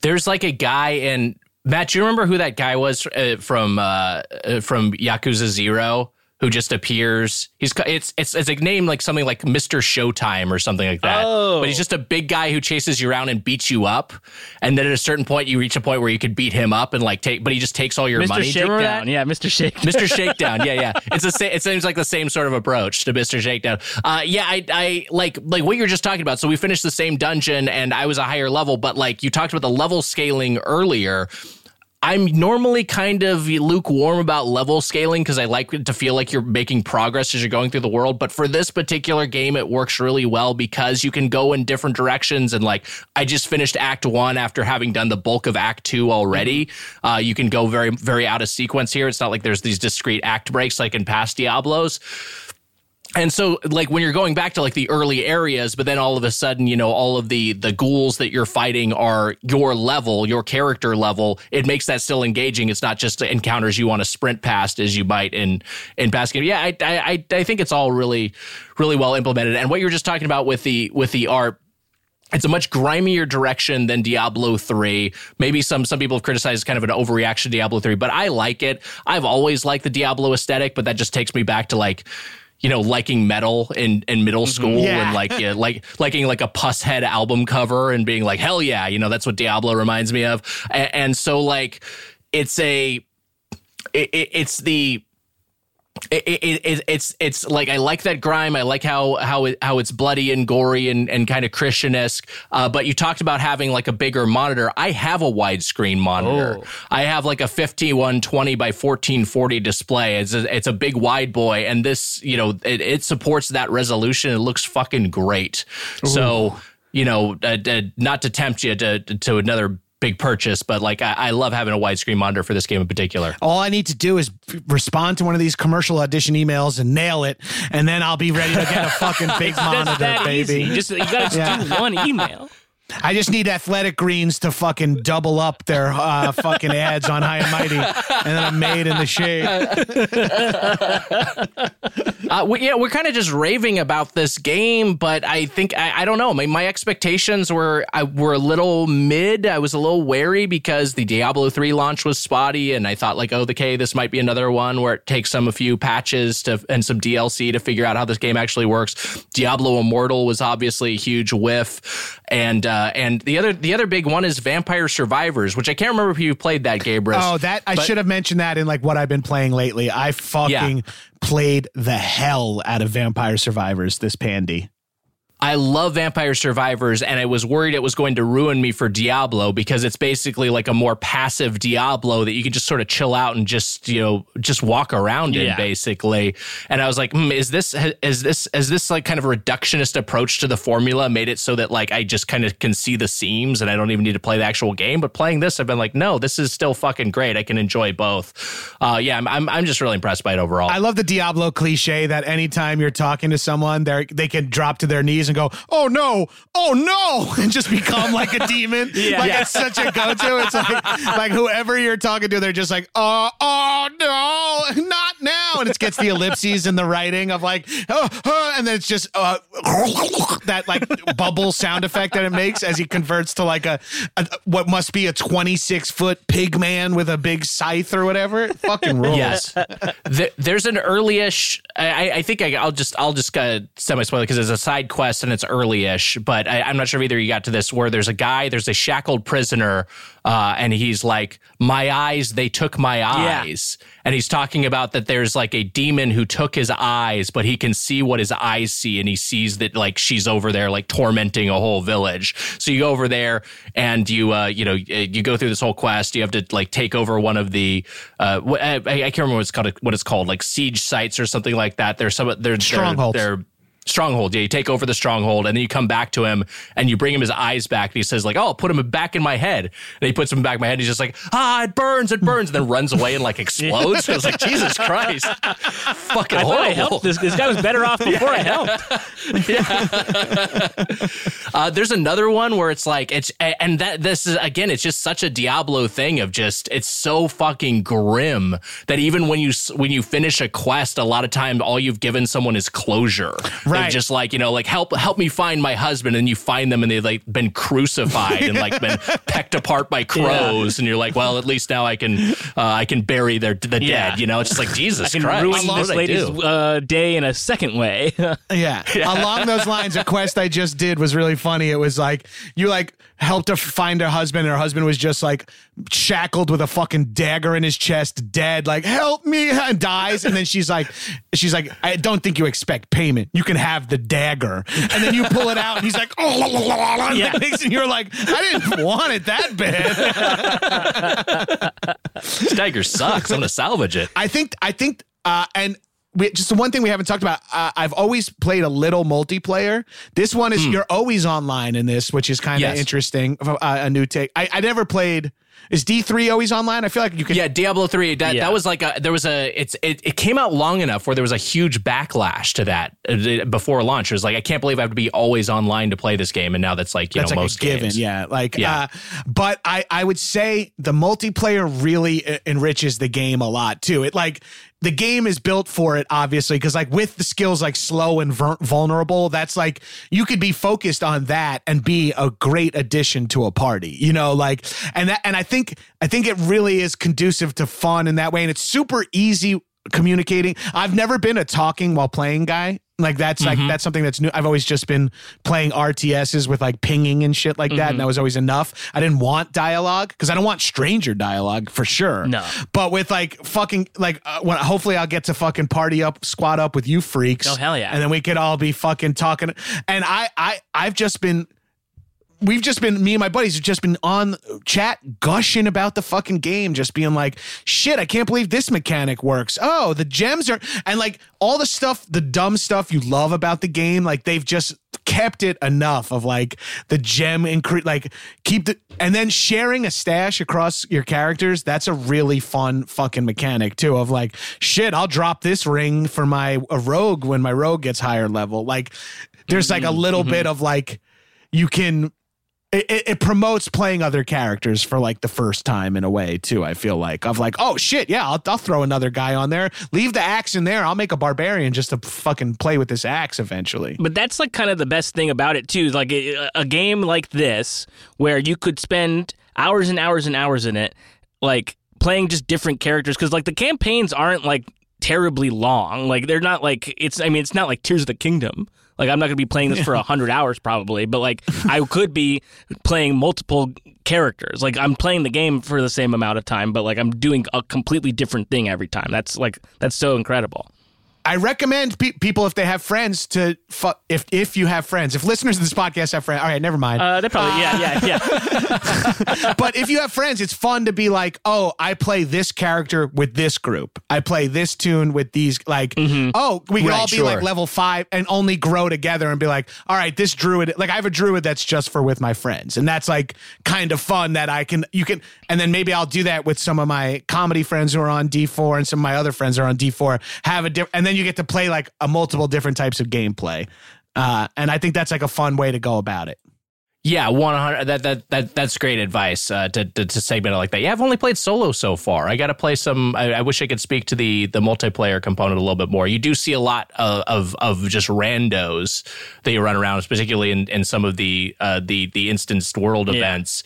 There's like a guy in Matt. Do you remember who that guy was uh, from uh, uh, from Yakuza Zero? Who just appears? He's it's it's it's a name like something like Mister Showtime or something like that. Oh. But he's just a big guy who chases you around and beats you up. And then at a certain point, you reach a point where you could beat him up and like take. But he just takes all your Mr. money. Do you remember that? Shakedown. Yeah, Mr. Shakedown. Mr. *laughs* Shakedown. Yeah, yeah. It's the same. It seems like the same sort of approach to Mr. Shakedown. Uh, yeah, I, I like like what you're just talking about. So we finished the same dungeon, and I was a higher level. But like you talked about the level scaling earlier. I'm normally kind of lukewarm about level scaling because I like it to feel like you're making progress as you're going through the world. But for this particular game, it works really well because you can go in different directions. And like, I just finished Act One after having done the bulk of Act Two already. Uh, you can go very, very out of sequence here. It's not like there's these discrete act breaks like in past Diablos. And so, like when you're going back to like the early areas, but then all of a sudden, you know, all of the the ghouls that you're fighting are your level, your character level. It makes that still engaging. It's not just encounters you want to sprint past as you might in in games. Yeah, I I I think it's all really really well implemented. And what you're just talking about with the with the art it's a much grimier direction than Diablo 3. Maybe some some people have criticized kind of an overreaction to Diablo 3, but I like it. I've always liked the Diablo aesthetic, but that just takes me back to like you know, liking metal in, in middle mm-hmm. school Yeah. and like yeah, like liking like a Pushead album cover and being like, hell yeah, you know, that's what Diablo reminds me of. And, and so like it's a it, it, it's the it, it, it, it's it's like I like that grime. I like how how it, how it's bloody and gory and, and kind of Christian esque. Uh, but you talked about having like a bigger monitor. I have a widescreen monitor. Oh. I have like a 5120 by 1440 display. It's a, it's a big wide boy, and this you know it, it supports that resolution. It looks fucking great. So you know, uh, uh, not to tempt you to to another big purchase, but like I, I love having a widescreen monitor for this game in particular. All I need to do is respond to one of these commercial audition emails and nail it, and then I'll be ready to get a fucking big *laughs* monitor, baby. easy. Just you gotta just Yeah. do one email. I just need Athletic Greens to fucking double up their uh, fucking ads on High and Mighty, and then I'm made in the shade. *laughs* Uh, we, yeah, we're kind of just raving about this game, but I think I, I don't know. My expectations were I, were a little mid. I was a little wary because the Diablo three launch was spotty, and I thought like, oh, okay, this might be another one where it takes some a few patches to and some DLC to figure out how this game actually works. Diablo Immortal was obviously a huge whiff, and uh, Uh, and the other the other big one is Vampire Survivors, which I can't remember if you played that, Gabriel. Oh, that I should have mentioned that in like what I've been playing lately. I fucking played the hell out of Vampire Survivors this pandy. I love Vampire Survivors, and I was worried it was going to ruin me for Diablo because it's basically like a more passive Diablo that you can just sort of chill out and just you know just walk around in basically. And I was like, hmm, is this is this is this like kind of a reductionist approach to the formula made it so that like I just kind of can see the seams and I don't even need to play the actual game? But playing this, I've been like, no, this is still fucking great. I can enjoy both. Uh, yeah, I'm, I'm I'm just really impressed by it overall. I love the Diablo cliche that anytime you're talking to someone, they they can drop to their knees and go, "Oh no, oh no," *laughs* and just become like a *laughs* demon. Yeah. like Yeah. it's such a go-to. It's like like whoever you're talking to, they're just like, "Oh, oh no, *laughs* not now," and it gets the ellipses in the writing of like, oh, oh, and then it's just uh, that like bubble sound effect that it makes as he converts to like a, a what must be a 26 foot pig man with a big scythe or whatever. It fucking rules. Yes, there, there's an early-ish. I, I think I, I'll just I'll just uh, semi spoil because it's a side quest and it's early-ish. But I, I'm not sure if either you got to this where there's a guy, there's a shackled prisoner, uh, and he's like, "My eyes, they took my eyes," and he's talking about that there's like a demon who took his eyes, but he can see what his eyes see, and he sees that like she's over there like tormenting a whole village. So you go over there and you uh, you know you go through this whole quest. You have to like take over one of the uh, I, I can't remember what it's called what it's called like siege sites or something like that. There's some there's Strongholds. They're, they're stronghold. Yeah, you take over the stronghold, and then you come back to him, and you bring him his eyes back, and he says like, "Oh, I'll put him back in my head." And he puts him back in my head. And he's just like, "Ah, it burns, it burns," and then runs away and like *laughs* explodes. I was like, "Jesus Christ, *laughs* fucking I thought I helped this. This guy was better off before I helped. *laughs* Uh, there's another one where it's like it's and that this is again it's just such a Diablo thing of just it's so fucking grim that even when you when you finish a quest a lot of times all you've given someone is closure. Right. just like you know like help help me find my husband and you find them and they've like been crucified and like been *laughs* pecked apart by crows and you're like well at least now I can uh, I can bury their the Yeah. dead you know it's just like Jesus I can Christ ruin what this I lady's do? uh, day in a second way. *laughs* Yeah. Along those lines, a quest I just did was really funny. It was like you like helped her find her husband, and her husband was just like shackled with a fucking dagger in his chest, dead, like, help me, *laughs* and dies. And then she's like, she's like, I don't think you expect payment. You can have the dagger. And then you pull it out, and he's like, oh, la, la, la, la, Yeah. *laughs* and you're like, I didn't want it that bad. *laughs* This dagger sucks I'm gonna salvage it I think I think uh and we, just the one thing we haven't talked about. Uh, I've always played a little multiplayer. This one is you're always online in this, which is kind of Yes. interesting. Uh, a new take. I, I never played. Is D three always online? I feel like you can. Yeah, Diablo three. That Yeah. that was like a there was a it's it, it came out long enough where there was a huge backlash to that uh, before launch. It was like I can't believe I have to be always online to play this game, and now that's like you That's know like most a given, games. yeah. Like, Yeah. Uh, but I, I would say the multiplayer really uh, enriches the game a lot too. It like the game is built for it, obviously, because like with the skills like slow and vulnerable, that's like you could be focused on that and be a great addition to a party. You know, like and that and I think I think it really is conducive to fun in that way, and it's super easy communicating. I've never been a talking while playing guy Like that's like that's something that's new. I've always just been playing RTSs with like pinging and shit like that, and that was always enough. I didn't want dialogue because I don't want stranger dialogue for sure. No. but with like fucking like uh, when hopefully I'll get to fucking party up, squat up with you freaks. Oh, hell yeah. And then we could all be fucking talking. And I I I've just been we've just been me and my buddies have just been on chat gushing about the fucking game just being like shit i can't believe this mechanic works. Oh the gems are and like all the stuff the dumb stuff you love about the game like they've just kept it enough of like the gem incre- like keep the and then sharing a stash across your characters that's a really fun fucking mechanic too of like shit i'll drop this ring for my a rogue when my rogue gets higher level. Like there's like a mm-hmm, little mm-hmm. bit of like you can it, it, it promotes playing other characters for like the first time in a way too. I feel like of like, oh shit, yeah, I'll, I'll throw another guy on there. Leave the axe in there. I'll make a barbarian just to fucking play with this axe eventually. But that's like kind of the best thing about it too. Like a, a game like this, where you could spend hours and hours and hours in it, like playing just different characters. Because like the campaigns aren't like terribly long. Like they're not like it's. I mean, it's not like Tears of the Kingdom. Like I'm not going to be playing this for a hundred hours probably, but like I could be playing multiple characters. Like I'm playing the game for the same amount of time, but like I'm doing a completely different thing every time. That's like that's so incredible. I recommend pe- people if they have friends to fu- if if you have friends. If listeners of this podcast have friends, all right, never mind. Uh, they probably yeah yeah yeah. *laughs* but if you have friends, it's fun to be like, oh, I play this character with this group. I play this tune with these. Like, oh, we can Right, all be sure. like level five and only grow together and be like, all right, this druid. Like, I have a druid that's just for with my friends, and that's like kind of fun that I can you can. And then maybe I'll do that with some of my comedy friends who are on D four and some of my other friends are on D four. Have a different, and then you get to play like a multiple different types of gameplay. Uh, and I think that's like a fun way to go about it. Yeah, one hundred. That that that that's great advice uh, to, to to segment it like that. Yeah, I've only played solo so far. I got to play some. I, I wish I could speak to the the multiplayer component a little bit more. You do see a lot of of, of just randos that you run around, particularly in, in some of the uh, the the instanced world events.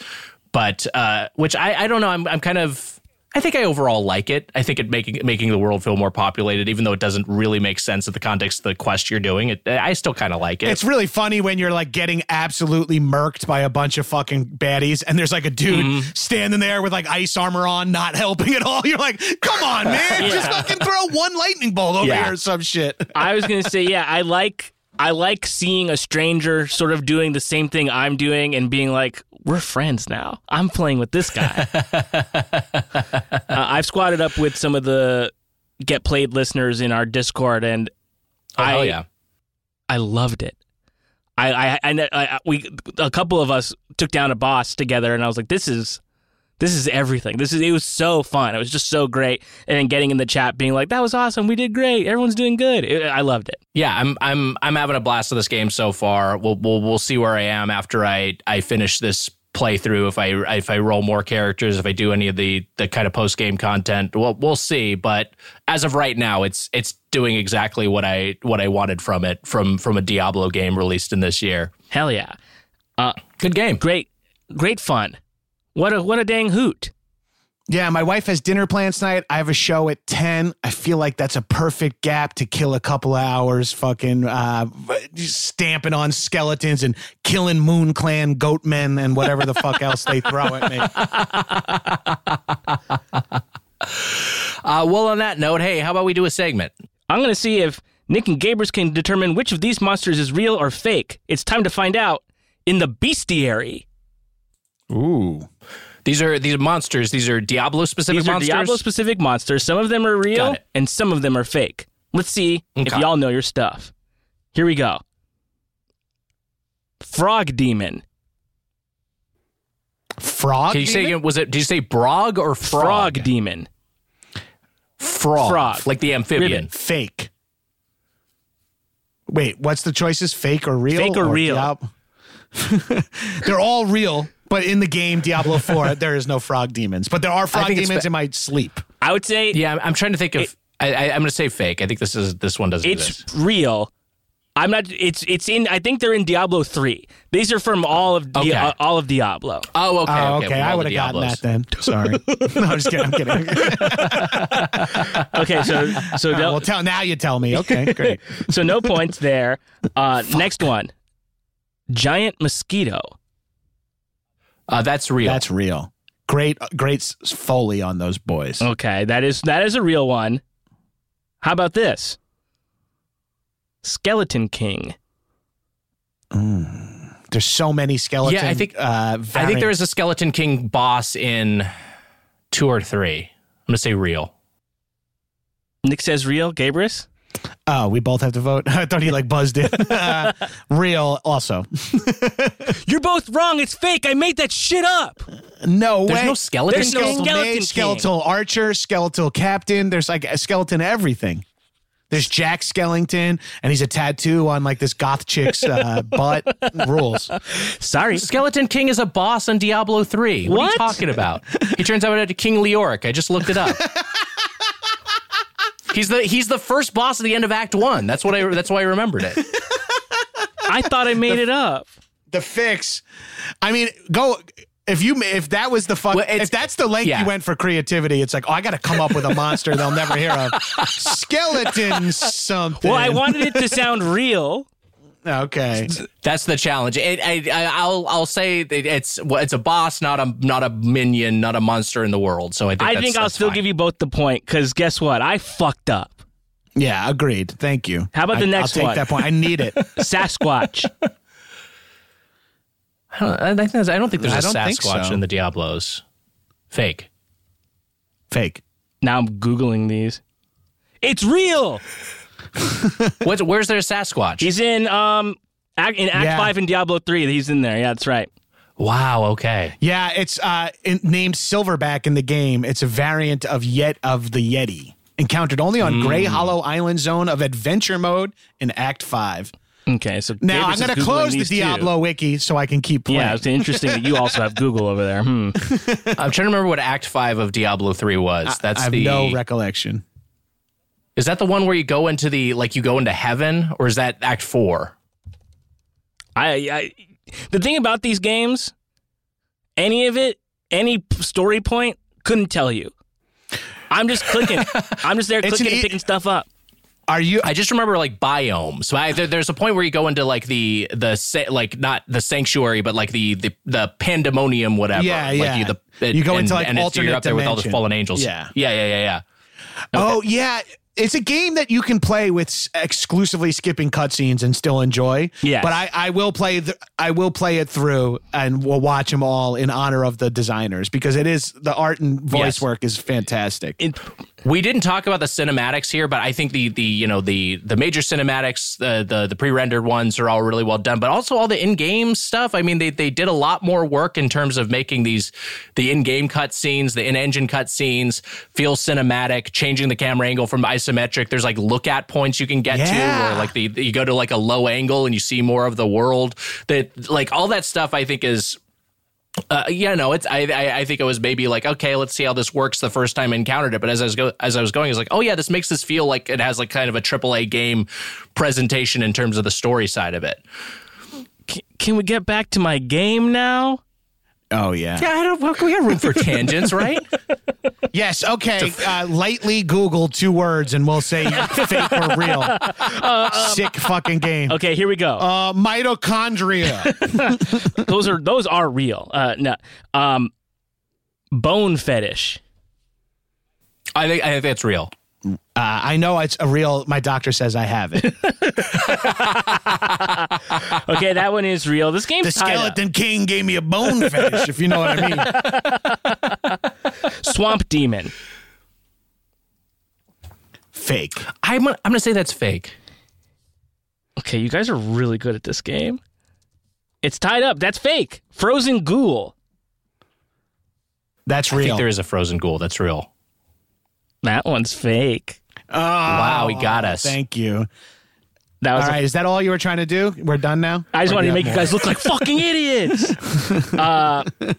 But uh, which I I don't know. I'm I'm kind of. I think I overall like it. I think it making making the world feel more populated, even though it doesn't really make sense in the context of the quest you're doing. It, I still kind of like it. It's really funny when you're like getting absolutely murked by a bunch of fucking baddies, and there's like a dude Mm-hmm. standing there with like ice armor on, not helping at all. *laughs* You're like, come on, man, *laughs* just fucking throw one lightning bolt over Yeah. here or some shit. *laughs* I was gonna say, yeah, I like I like seeing a stranger sort of doing the same thing I'm doing and being like, we're friends now. I'm playing with this guy. *laughs* uh, I've squatted up with some of the get played listeners in our Discord, and oh, I yeah. I loved it. I, I, I, I, we, a couple of us took down a boss together, and I was like, "This is, this is everything. This is." It was so fun. It was just so great, and then getting in the chat, being like, "That was awesome. We did great. Everyone's doing good." It, I loved it. Yeah, I'm I'm I'm having a blast of this game so far. We'll we'll we'll see where I am after I I finish this playthrough. If I if I roll more characters, if I do any of the the kind of post game content, we'll we'll see. But as of right now, it's it's doing exactly what I what I wanted from it from from a Diablo game released in this year. Hell yeah, uh, Good game. great, great fun. What a what a dang hoot. Yeah, my wife has dinner plans tonight. I have a show at 10. I feel like that's a perfect gap to kill a couple of hours fucking uh, stamping on skeletons and killing Moon Clan goat men and whatever the fuck else they throw at me. *laughs* Uh, well, on that note, hey, how about we do a segment? I'm gonna see if Nick and Gabrus can determine which of these monsters is real or fake. It's time to find out in the bestiary. Ooh. These are these are monsters. These are Diablo specific These are monsters. Diablo specific monsters. Some of them are real Got it. and some of them are fake. Let's see if Okay. y'all know your stuff. Here we go. Frog demon. Frog? Can you say demon? again? Was it? Did you say brog or frog? Frog demon. Frog. Frog. Like the amphibian. Ribbon. Fake. Wait, what's the choices? Fake or real? Fake or real? Diab- *laughs* They're all real, but in the game Diablo *laughs* 4, there is no frog demons. But there are frog demons fa- in my sleep. I would say Yeah, I'm, I'm trying to think of. I, I, I'm going to say fake. I think this is this one doesn't it's exist. real I'm not. It's it's in. I think they're in Diablo three. These are from all of Di- Okay. uh, all of Diablo. Oh, okay. Oh, okay. okay. I would have gotten that then. Sorry. *laughs* *laughs* no, I'm just kidding. I'm kidding. Okay, so so no, well, tell now. You tell me. Okay, great. so no points there. Uh, next one, giant mosquito. Uh, that's real. That's real. Great, great s- foley on those boys. Okay, that is that is a real one. How about this? Skeleton King. There's so many skeleton. Yeah, I think- Uh, I think there is a Skeleton King boss in two or three. I'm gonna say real. Nick says real. Gabrus. Oh, we both have to vote. *laughs* I thought he like buzzed in. *laughs* Uh, real, also. *laughs* You're both wrong. It's fake. I made that shit up. No There's way. no skeleton There's no king? skeleton mage, king. skeletal archer, skeletal captain. There's like a skeleton everything. There's Jack Skellington, and he's a tattoo on like this goth chick's uh, butt. Rules. Sorry. Skeleton King is a boss in Diablo 3. What, are you What? talking about? He turns out to King Leoric. I just looked it up. He's the he's the first boss at the end of Act 1. That's what I that's why I remembered it. *laughs* I thought I made it up. The fix. I mean, go. If you if that was the fuck Well, if that's the length yeah. you went for creativity, it's like oh I got to come up with a monster they'll never hear of. *laughs* Skeleton something. Well, I wanted it to sound real. Okay. That's the challenge. It, I, I, I'll I'll say it's it's a boss, not a not a minion, not a monster in the world. So I think I that's, think I'll that's still fine. give you both the point because guess what? I fucked up. Yeah, agreed. Thank you. How about the I- next I'll take that point. I need it. *laughs* Sasquatch. I don't, I, think there's- I don't think there's I a Sasquatch so. in the Diablos. Fake. Fake. now I'm googling these. It's real. *laughs* What's, where's there a Sasquatch? He's in um act, in Act Yeah. Five in Diablo Three. He's in there. Yeah, that's right. wow. Okay. Yeah, it's uh, in, named Silverback in the game. It's a variant of Yet of the Yeti, encountered only on Grey Hmm. Hollow Island Zone of Adventure Mode in Act Five. Okay, so Now Gabrus I'm is going to Googling close the these too. Diablo wiki so I can keep playing. Yeah, it's interesting that you also have Google over there. Hmm. *laughs* I'm trying to remember what Act Five of Diablo Three was. *laughs* That's I have the no recollection. Is that the one where you go into the like you go into heaven, or is that Act Four? I, I the thing about these games, any of it, any story point, couldn't tell you. I'm just clicking. *laughs* I'm just there It's clicking an and picking stuff up. Are you? I just remember like biome. So I, there, there's a point where you go into like the the sa- like not the sanctuary, but like the the, the pandemonium, whatever. Yeah, like yeah. You, the, You go and- into, like, and it's- alternate you're up there with all the fallen angels. Yeah. yeah, yeah, yeah, yeah. Oh yeah, it's a game that you can play with exclusively skipping cutscenes and still enjoy. Yeah, but I, I will play the, I will play it through and we'll watch them all in honor of the designers because it is the art and voice Yes. work is fantastic. It, We didn't talk about the cinematics here, but I think the the you know the the major cinematics, the the, the pre rendered ones are all really well done. But also all the in game stuff. I mean, they they did a lot more work in terms of making these the in game cutscenes, the in engine cutscenes feel cinematic, changing the camera angle from isometric. There's like look at points you can get to, Yeah. or like the you go to like a low angle and you see more of the world. That like all that stuff, I think is uh, yeah, no, it's. I, I, I think it was maybe like, okay, let's see how this works the first time I encountered it. But as I was go, as I was going, I was like, oh yeah, this makes this feel like it has like kind of a AAA game presentation in terms of the story side of it. can, can we get back to my game now? Oh yeah. Yeah, I don't. Well, we got room for tangents, right? *laughs* Yes. Okay. Uh, lightly Google two words and we'll say *laughs* fake or real. Sick fucking game. Okay, here we go. Uh, mitochondria. *laughs* those are those are real. Uh, no, um, bone fetish. I think I think that's real. Uh, I know it's a real. My doctor says I have it. *laughs* Okay, that one is real. This game's The tied up. skeleton king gave me a bone fetish, if you know what I mean. *laughs* Swamp demon. Fake. I'm gonna- I'm gonna say that's fake. Okay, you guys are really good at this game. It's tied up. That's fake. Frozen ghoul. That's I real. think there is a frozen ghoul. That's real. That one's fake. oh, Wow, he got us. Thank you. That was All a- right, is that all you were trying to do? We're done now. I just Or wanted to you make you guys look like fucking idiots.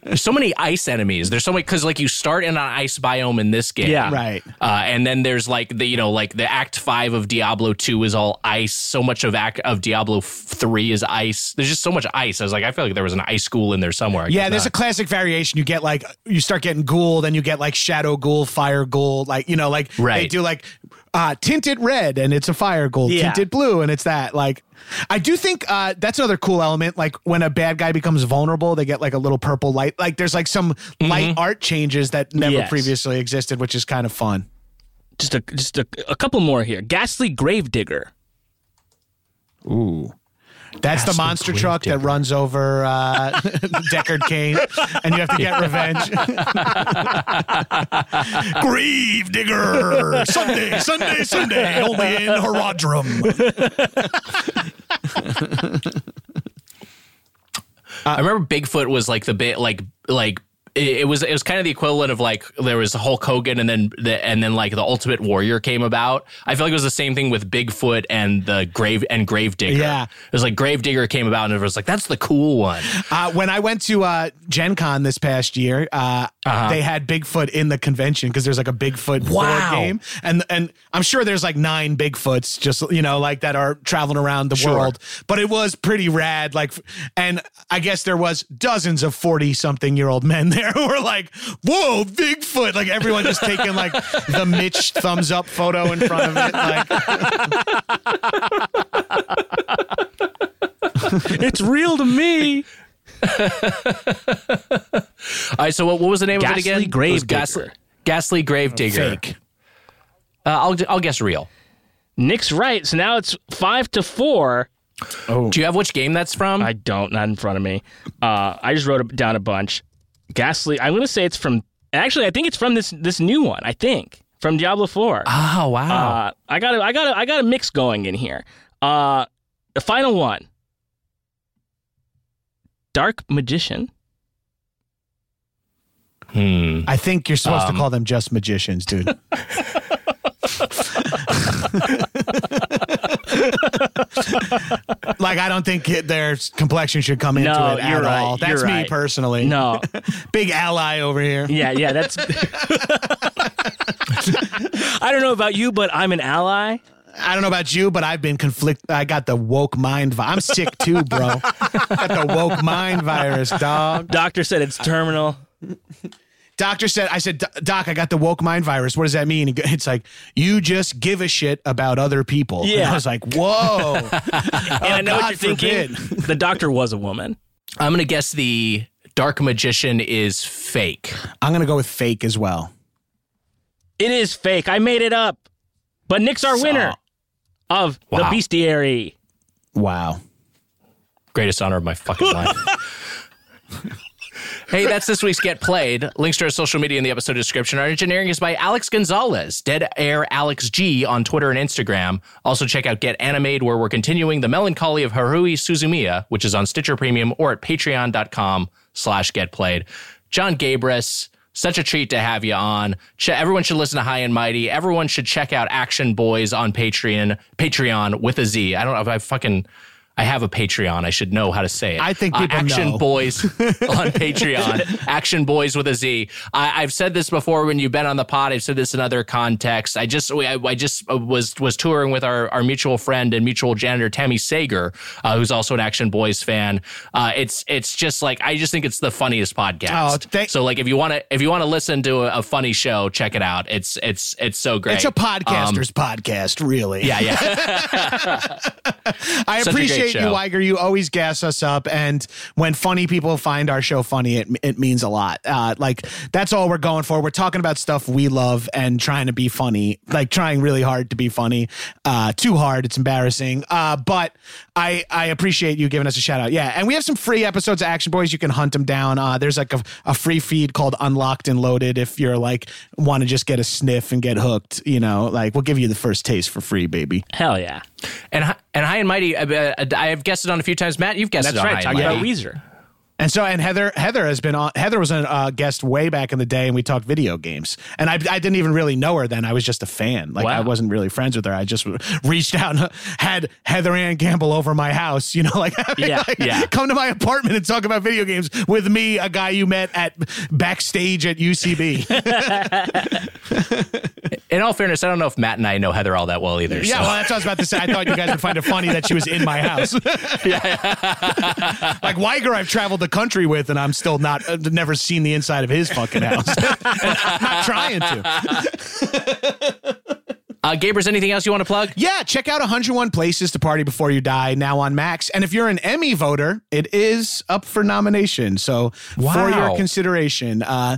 There's *laughs* so many ice enemies. There's so many because like you start in an ice biome in this game, Yeah. right? Uh, and then there's like the you know like the Act Five of Diablo Two is all ice. So much of Act of Diablo Three is ice. There's just so much ice. I was like, I feel like there was an ice school in there somewhere. I Yeah, guess there's a classic variation. You get like you start getting ghoul, then you get like shadow ghoul, fire ghoul, like you know, like right. they do like uh tinted red and it's a fire ghoul, Yeah. tinted blue and it's that. Like I do think uh that's another cool element. Like when a bad guy becomes vulnerable, they get like a little purple light. Like there's like some light art changes that never Yes. previously existed, which is kind of fun. just a just a, a couple more here. Ghastly Gravedigger. Ooh. That's the monster Grave truck that runs over uh, *laughs* Deckard Cain, and you have to get revenge. *laughs* Grave Digger! Sunday, Sunday, Sunday, only in Horadrim. I remember Bigfoot was like the bit like like it, it was it was kind of the equivalent of like there was Hulk Hogan and then the and then like the Ultimate Warrior came about. I feel like it was the same thing with Bigfoot and the Grave and Gravedigger. Yeah. it was like Gravedigger came about and it was like that's the cool one. Uh, when I went to uh, Gen Con this past year, uh, they had Bigfoot in the convention because there's like a Bigfoot Wow. board game, and and I'm sure there's like nine Bigfoots just you know like that are traveling around the Sure. world. But it was pretty rad. Like, and I guess there was dozens of forty something year old men there *laughs* who were like, "Whoa, Bigfoot!" Like everyone just taking like the Mitch thumbs up photo in front of it. Like, *laughs* it's real to me. All right, so what, what was the name Ghastly of it again? Grave It was Digger. Ghastly, Ghastly Gravedigger. fake. Uh, I'll I'll guess real. Nick's right. So now it's five to four. Oh. Do you have which game that's from? I don't, not in front of me. Uh, I just wrote down a bunch. Ghastly. I'm gonna say it's from. Actually, I think it's from this this new one. I think from Diablo Four. oh wow. Uh, I got a, I got a, I got a mix going in here. Uh, the final one. Dark Magician. hmm. I think you're supposed Um, to call them just magicians, dude. *laughs* *laughs* *laughs* like I don't think it, their complexion should come into No, it at right. all. That's You're me right. personally. No, *laughs* Big ally over here. yeah, yeah. That's. *laughs* I don't know about you, but I'm an ally. I don't know about you, but I've been conflict. I got the woke mind. Vi- I'm sick too, bro. got the woke mind virus, dog. Doctor said it's terminal. Doctor said, I said, Doc, I got the woke mind virus. What does that mean? It's like, you just give a shit about other people. And Yeah. I was like, whoa. *laughs* And I oh, know God what you're forbid. thinking. The doctor was a woman. I'm gonna guess the Dark Magician is fake. I'm going to go with fake as well. It is fake. I made it up. But Nick's our winner of the Wow. bestiary. Wow. Greatest honor of my fucking life. *laughs* Hey, that's this week's Get Played. Links to our social media in the episode description. Our engineering is by Alex Gonzalez, Dead Air Alex G on Twitter and Instagram. Also, check out Get Animated, where we're continuing the melancholy of Haruhi Suzumiya, which is on Stitcher Premium or at patreon.com slash Get Played. Jon Gabrus, such a treat to have you on. Everyone should listen to High and Mighty. Everyone should check out Action Boyz on Patreon, Patreon with a Z. I don't know if I fucking. I have a Patreon. I should know how to say it. I think Uh, Action know. Boys *laughs* on Patreon. Action Boyz with a Z. I, I've said this before when you've been on the pod. I've said this in other contexts. I just I, I just uh, was was touring with our, our mutual friend and mutual janitor Tammy Sager, uh, who's also an Action Boyz fan. Uh, it's it's just like I just think it's the funniest podcast. Oh, thank- so like if you want to if you want to listen to a, a funny show, check it out. It's it's it's so great. It's a podcaster's podcast, really. yeah, yeah. *laughs* *laughs* I Such a great appreciate you. Wiger. You always gas us up, and when funny people find our show funny, it it means a lot. Uh, like that's all we're going for. We're talking about stuff we love and trying to be funny, like trying really hard to be funny. Uh, too hard, it's embarrassing. Uh, but I I appreciate you giving us a shout out. Yeah, and we have some free episodes of Action Boyz. You can hunt them down. Uh, there's like a, a free feed called Unlocked and Loaded. If you're like want to just get a sniff and get hooked, you know, like we'll give you the first taste for free, baby. Hell yeah. And and High and Mighty. I, I have guessed it on a few times. Matt, you've guessed That's it on right. High and about Mighty. Weezer. And so, and Heather, Heather has been on. Heather was a uh, guest way back in the day, and we talked video games. And I, I didn't even really know her then. I was just a fan. Like I wasn't really friends with her. I just reached out and had Heather Ann Campbell over my house. You know, *laughs* like, Yeah, like, yeah. come to my apartment and talk about video games with me, a guy you met at backstage at UCB. *laughs* *laughs* In all fairness, I don't know if Matt and I know Heather all that well either. yeah, so. well, that's what I was about to say. I thought you guys would find it funny that she was in my house. Yeah, like Wiger, I've traveled the country with, and I'm still not, uh, never seen the inside of his fucking house. *laughs* I'm not trying to. Uh, Gabrus, anything else you want to plug? Yeah, check out 101 Places to Party Before You Die now on Max. And if you're an Emmy voter, it is up for nomination. So for your consideration, uh,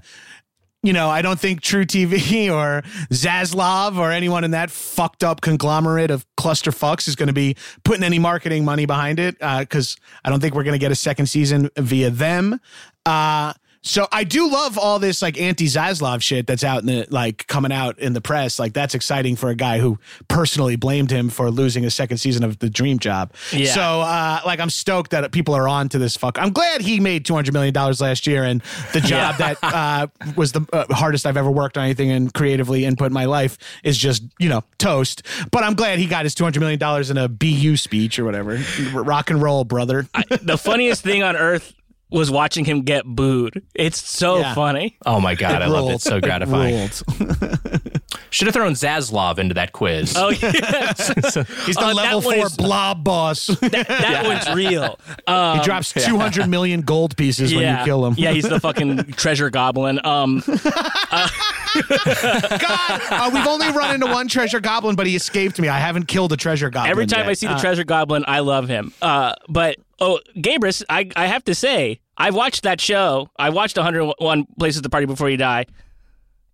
you know, I don't think truTV *laughs* or Zaslav or anyone in that fucked up conglomerate of cluster fucks is going to be putting any marketing money behind it because I don't think we're going to get a second season via them. Uh, so I do love all this like anti Zaslav shit that's out in the like coming out in the press. Like that's exciting for a guy who personally blamed him for losing a second season of the Dream Job. Yeah. So uh, like I'm stoked that people are on to this fuck. I'm glad he made 200 million dollars last year and the job that uh, was the uh, hardest I've ever worked on anything and creatively input in my life is just you know toast. But I'm glad he got his 200 million dollars in a BU speech or whatever. Rock and roll, brother. the funniest thing on earth was watching him get booed. It's so Yeah. funny. Oh my god, I love it. So gratifying. *laughs* Ruled. Should have thrown Zaslav into that quiz. Oh yeah, *laughs* He's the that level one four is- blob boss. *laughs* that one's real. Um, he drops 200 million gold pieces when you kill him. Yeah, he's the *laughs* fucking treasure goblin. Um, God, uh, we've only run into one treasure goblin, but he escaped me. I haven't killed a treasure goblin. every time yet. I see the Uh, treasure goblin, I love him. Uh, but oh, Gabrus, I I have to say, I've watched that show. I watched 101 Places to Party Before You Die.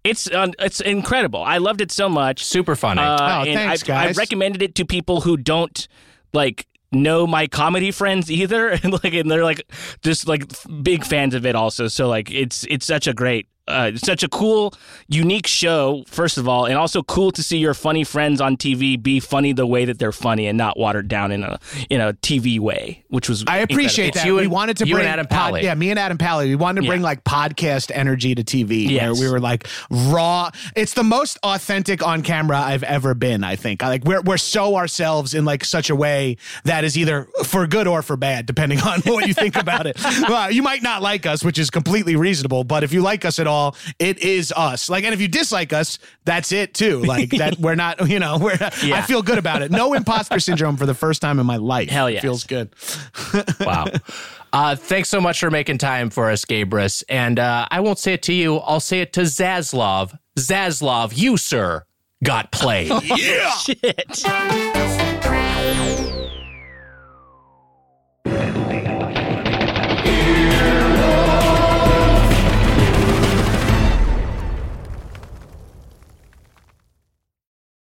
It's uh, it's incredible. I loved it so much. Super funny. Uh, Oh, and thanks, I've, guys. I've recommended it to people who don't like know my comedy friends either, *laughs* and like and they're like just like big fans of it also. So like it's it's such a great. Uh, such a cool, unique show, first of all, and also cool to see your funny friends on TV be funny the way that they're funny and not watered down in a in a TV way, which was I appreciate It's that. you we and- wanted to you and bring Adam pod- Pally. yeah, me and Adam Pally. We wanted to bring Yeah. like podcast energy to TV. Yes. Where we were like raw. It's the most authentic on camera I've ever been. I think. I Like we're we're so ourselves in like such a way that is either for good or for bad, depending *laughs* on what you think about it. Well, you might not like us, which is completely reasonable. But if you like us at all, it is us. Like, and if you dislike us, that's it too. Like that *laughs* we're not. You know, *laughs* we're. I feel good about it. No imposter syndrome for the first time in my life. Hell yes. feels good. *laughs* wow. Uh, thanks so much for making time for us, Gabrus. And uh, I won't say it to you. I'll say it to Zaslav. Zaslav, you, sir, got played. Yeah. shit.